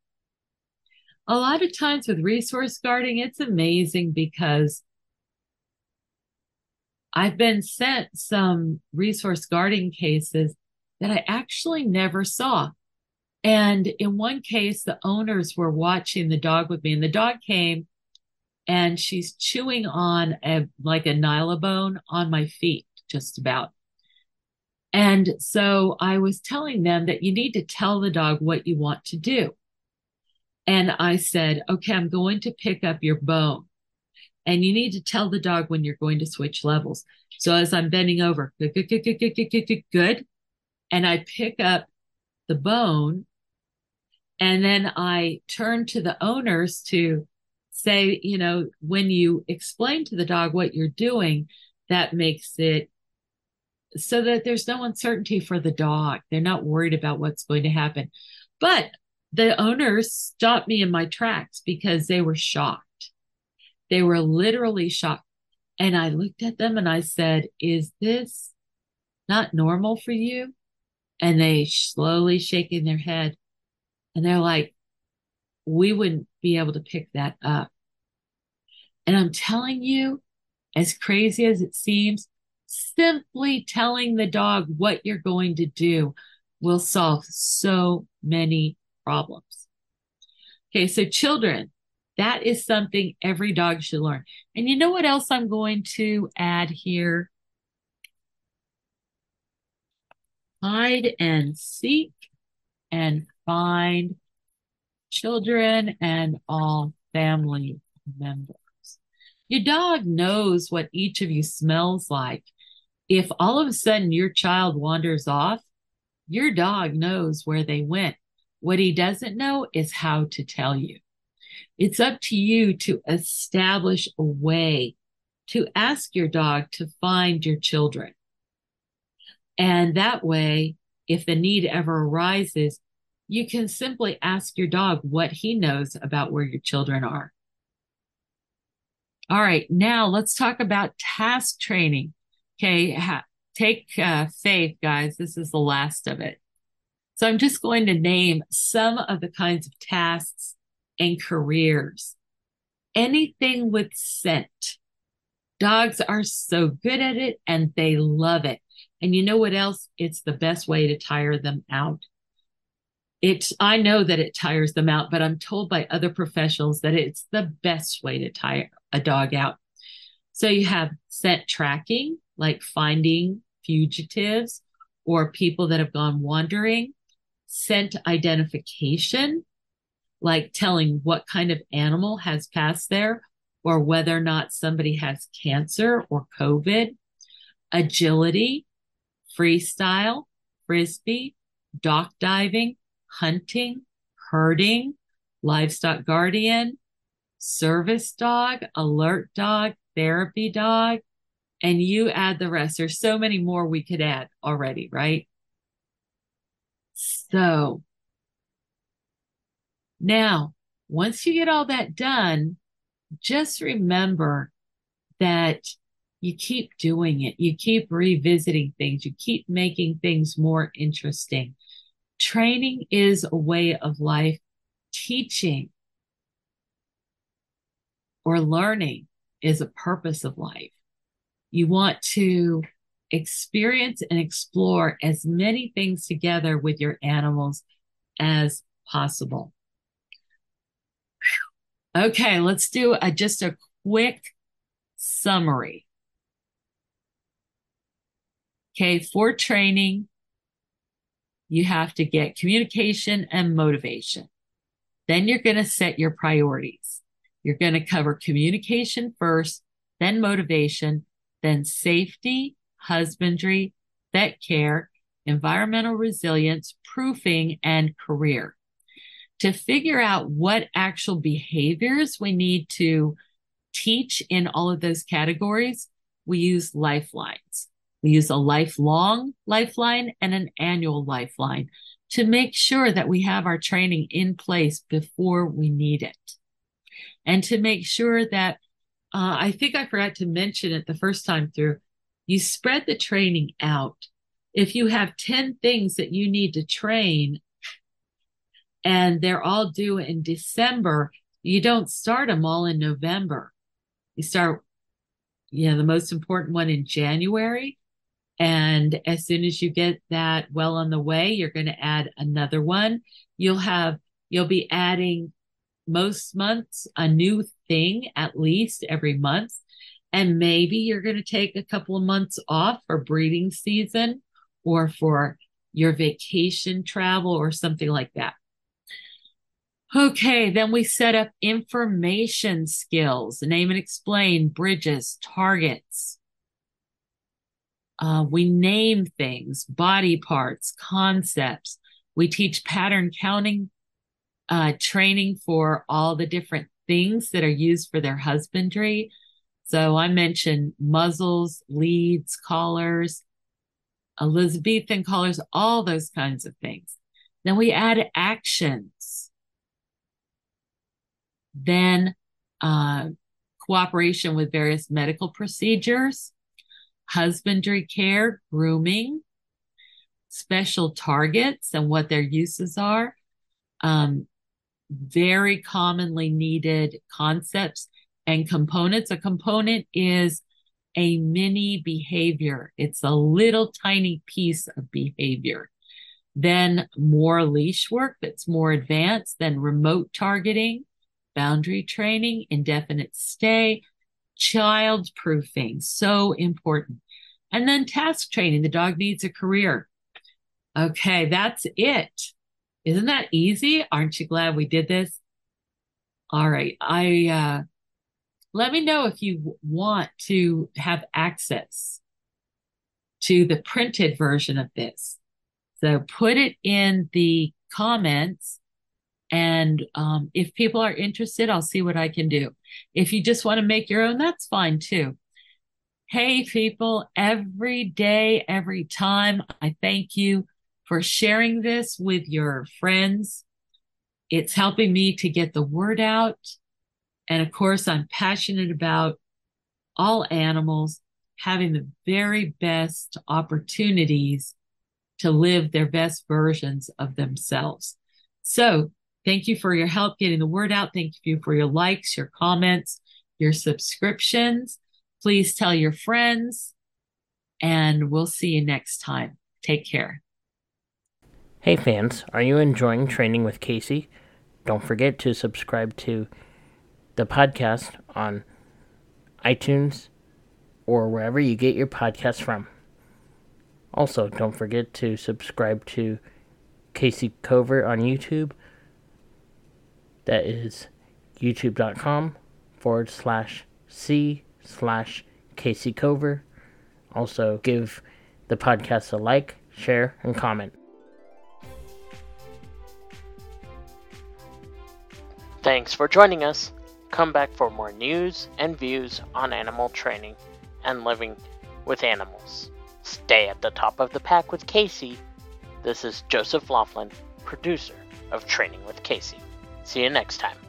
S2: A lot of times with resource guarding, it's amazing because I've been sent some resource guarding cases that I actually never saw. And in one case, the owners were watching the dog with me, and the dog came and she's chewing on a like a nylabone on my feet, just about. And so I was telling them that you need to tell the dog what you want to do. And I said, okay, I'm going to pick up your bone. And you need to tell the dog when you're going to switch levels. So as I'm bending over, good, good, good, good, good, good, good, good. And I pick up the bone. And then I turn to the owners to say, you know, when you explain to the dog what you're doing, that makes it so that there's no uncertainty for the dog. They're not worried about what's going to happen. But the owners stopped me in my tracks because they were shocked. They were literally shocked. And I looked at them and I said, Is this not normal for you? And they slowly shaking their head. And they're like, We wouldn't be able to pick that up. And I'm telling you, as crazy as it seems, simply telling the dog what you're going to do will solve so many problems. Okay, so children, that is something every dog should learn. And you know what else I'm going to add here? Hide and seek and find children and all family members. Your dog knows what each of you smells like. If all of a sudden your child wanders off, your dog knows where they went. What he doesn't know is how to tell you. It's up to you to establish a way to ask your dog to find your children. And that way, if the need ever arises, you can simply ask your dog what he knows about where your children are. All right, now let's talk about task training. Okay, ha- take uh, faith, guys. This is the last of it. So I'm just going to name some of the kinds of tasks and careers. Anything with scent. Dogs are so good at it and they love it. And you know what else? It's the best way to tire them out. It's, I know that it tires them out, but I'm told by other professionals that it's the best way to tire a dog out. So you have scent tracking, like finding fugitives or people that have gone wandering, scent identification, like telling what kind of animal has passed there or whether or not somebody has cancer or COVID, agility, freestyle, frisbee, dock diving, hunting, herding, livestock guardian, service dog, alert dog, therapy dog, and you add the rest. There's so many more we could add already, right? So now, once you get all that done, just remember that you keep doing it. You keep revisiting things. You keep making things more interesting. Training is a way of life. Teaching or learning is a purpose of life. You want to experience and explore as many things together with your animals as possible. Okay, let's do a, just a quick summary. Okay, for training, you have to get communication and motivation. Then you're going to set your priorities. You're going to cover communication first, then motivation, then safety, husbandry, vet care, environmental resilience, proofing, and career. To figure out what actual behaviors we need to teach in all of those categories, we use lifelines. We use a lifelong lifeline and an annual lifeline to make sure that we have our training in place before we need it and to make sure that uh, I think I forgot to mention it the first time through. You spread the training out. If you have 10 things that you need to train and they're all due in December, you don't start them all in November. You start, you know, the most important one in January. And as soon as you get that well on the way, you're going to add another one. You'll have, you'll be adding most months a new thing at least every month. And maybe you're going to take a couple of months off for breeding season or for your vacation travel or something like that. Okay, then we set up information skills, name and explain, bridges, targets. Uh, we name things, body parts, concepts. We teach pattern counting uh, training for all the different things that are used for their husbandry. So I mentioned muzzles, leads, collars, Elizabethan collars, all those kinds of things. Then we add actions. Then uh, cooperation with various medical procedures, husbandry care, grooming, special targets and what their uses are, um, very commonly needed concepts and components. A component is a mini behavior. It's a little tiny piece of behavior. Then more leash work that's more advanced, then remote targeting, boundary training, indefinite stay, child proofing. So important. And then task training. The dog needs a career. Okay, that's it. Isn't that easy? Aren't you glad we did this? All right. I, uh, let me know if you want to have access to the printed version of this. So put it in the comments. And um, if people are interested, I'll see what I can do. If you just want to make your own, that's fine too. Hey, people, every day, every time, I thank you for sharing this with your friends. It's helping me to get the word out. And of course, I'm passionate about all animals having the very best opportunities to live their best versions of themselves. So thank you for your help getting the word out. Thank you for your likes, your comments, your subscriptions. Please tell your friends and we'll see you next time. Take care.
S1: Hey fans, are you enjoying training with Kayce? Don't forget to subscribe to the podcast on iTunes or wherever you get your podcasts from. Also, don't forget to subscribe to Kayce Covert on YouTube. That is youtube.com forward slash C slash Kayce Cover. Also, give the podcast a like, share, and comment. Thanks for joining us. Come back for more news and views on animal training and living with animals. Stay at the top of the pack with Kayce. This is Joseph Laughlin, producer of Training with Kayce. See you next time.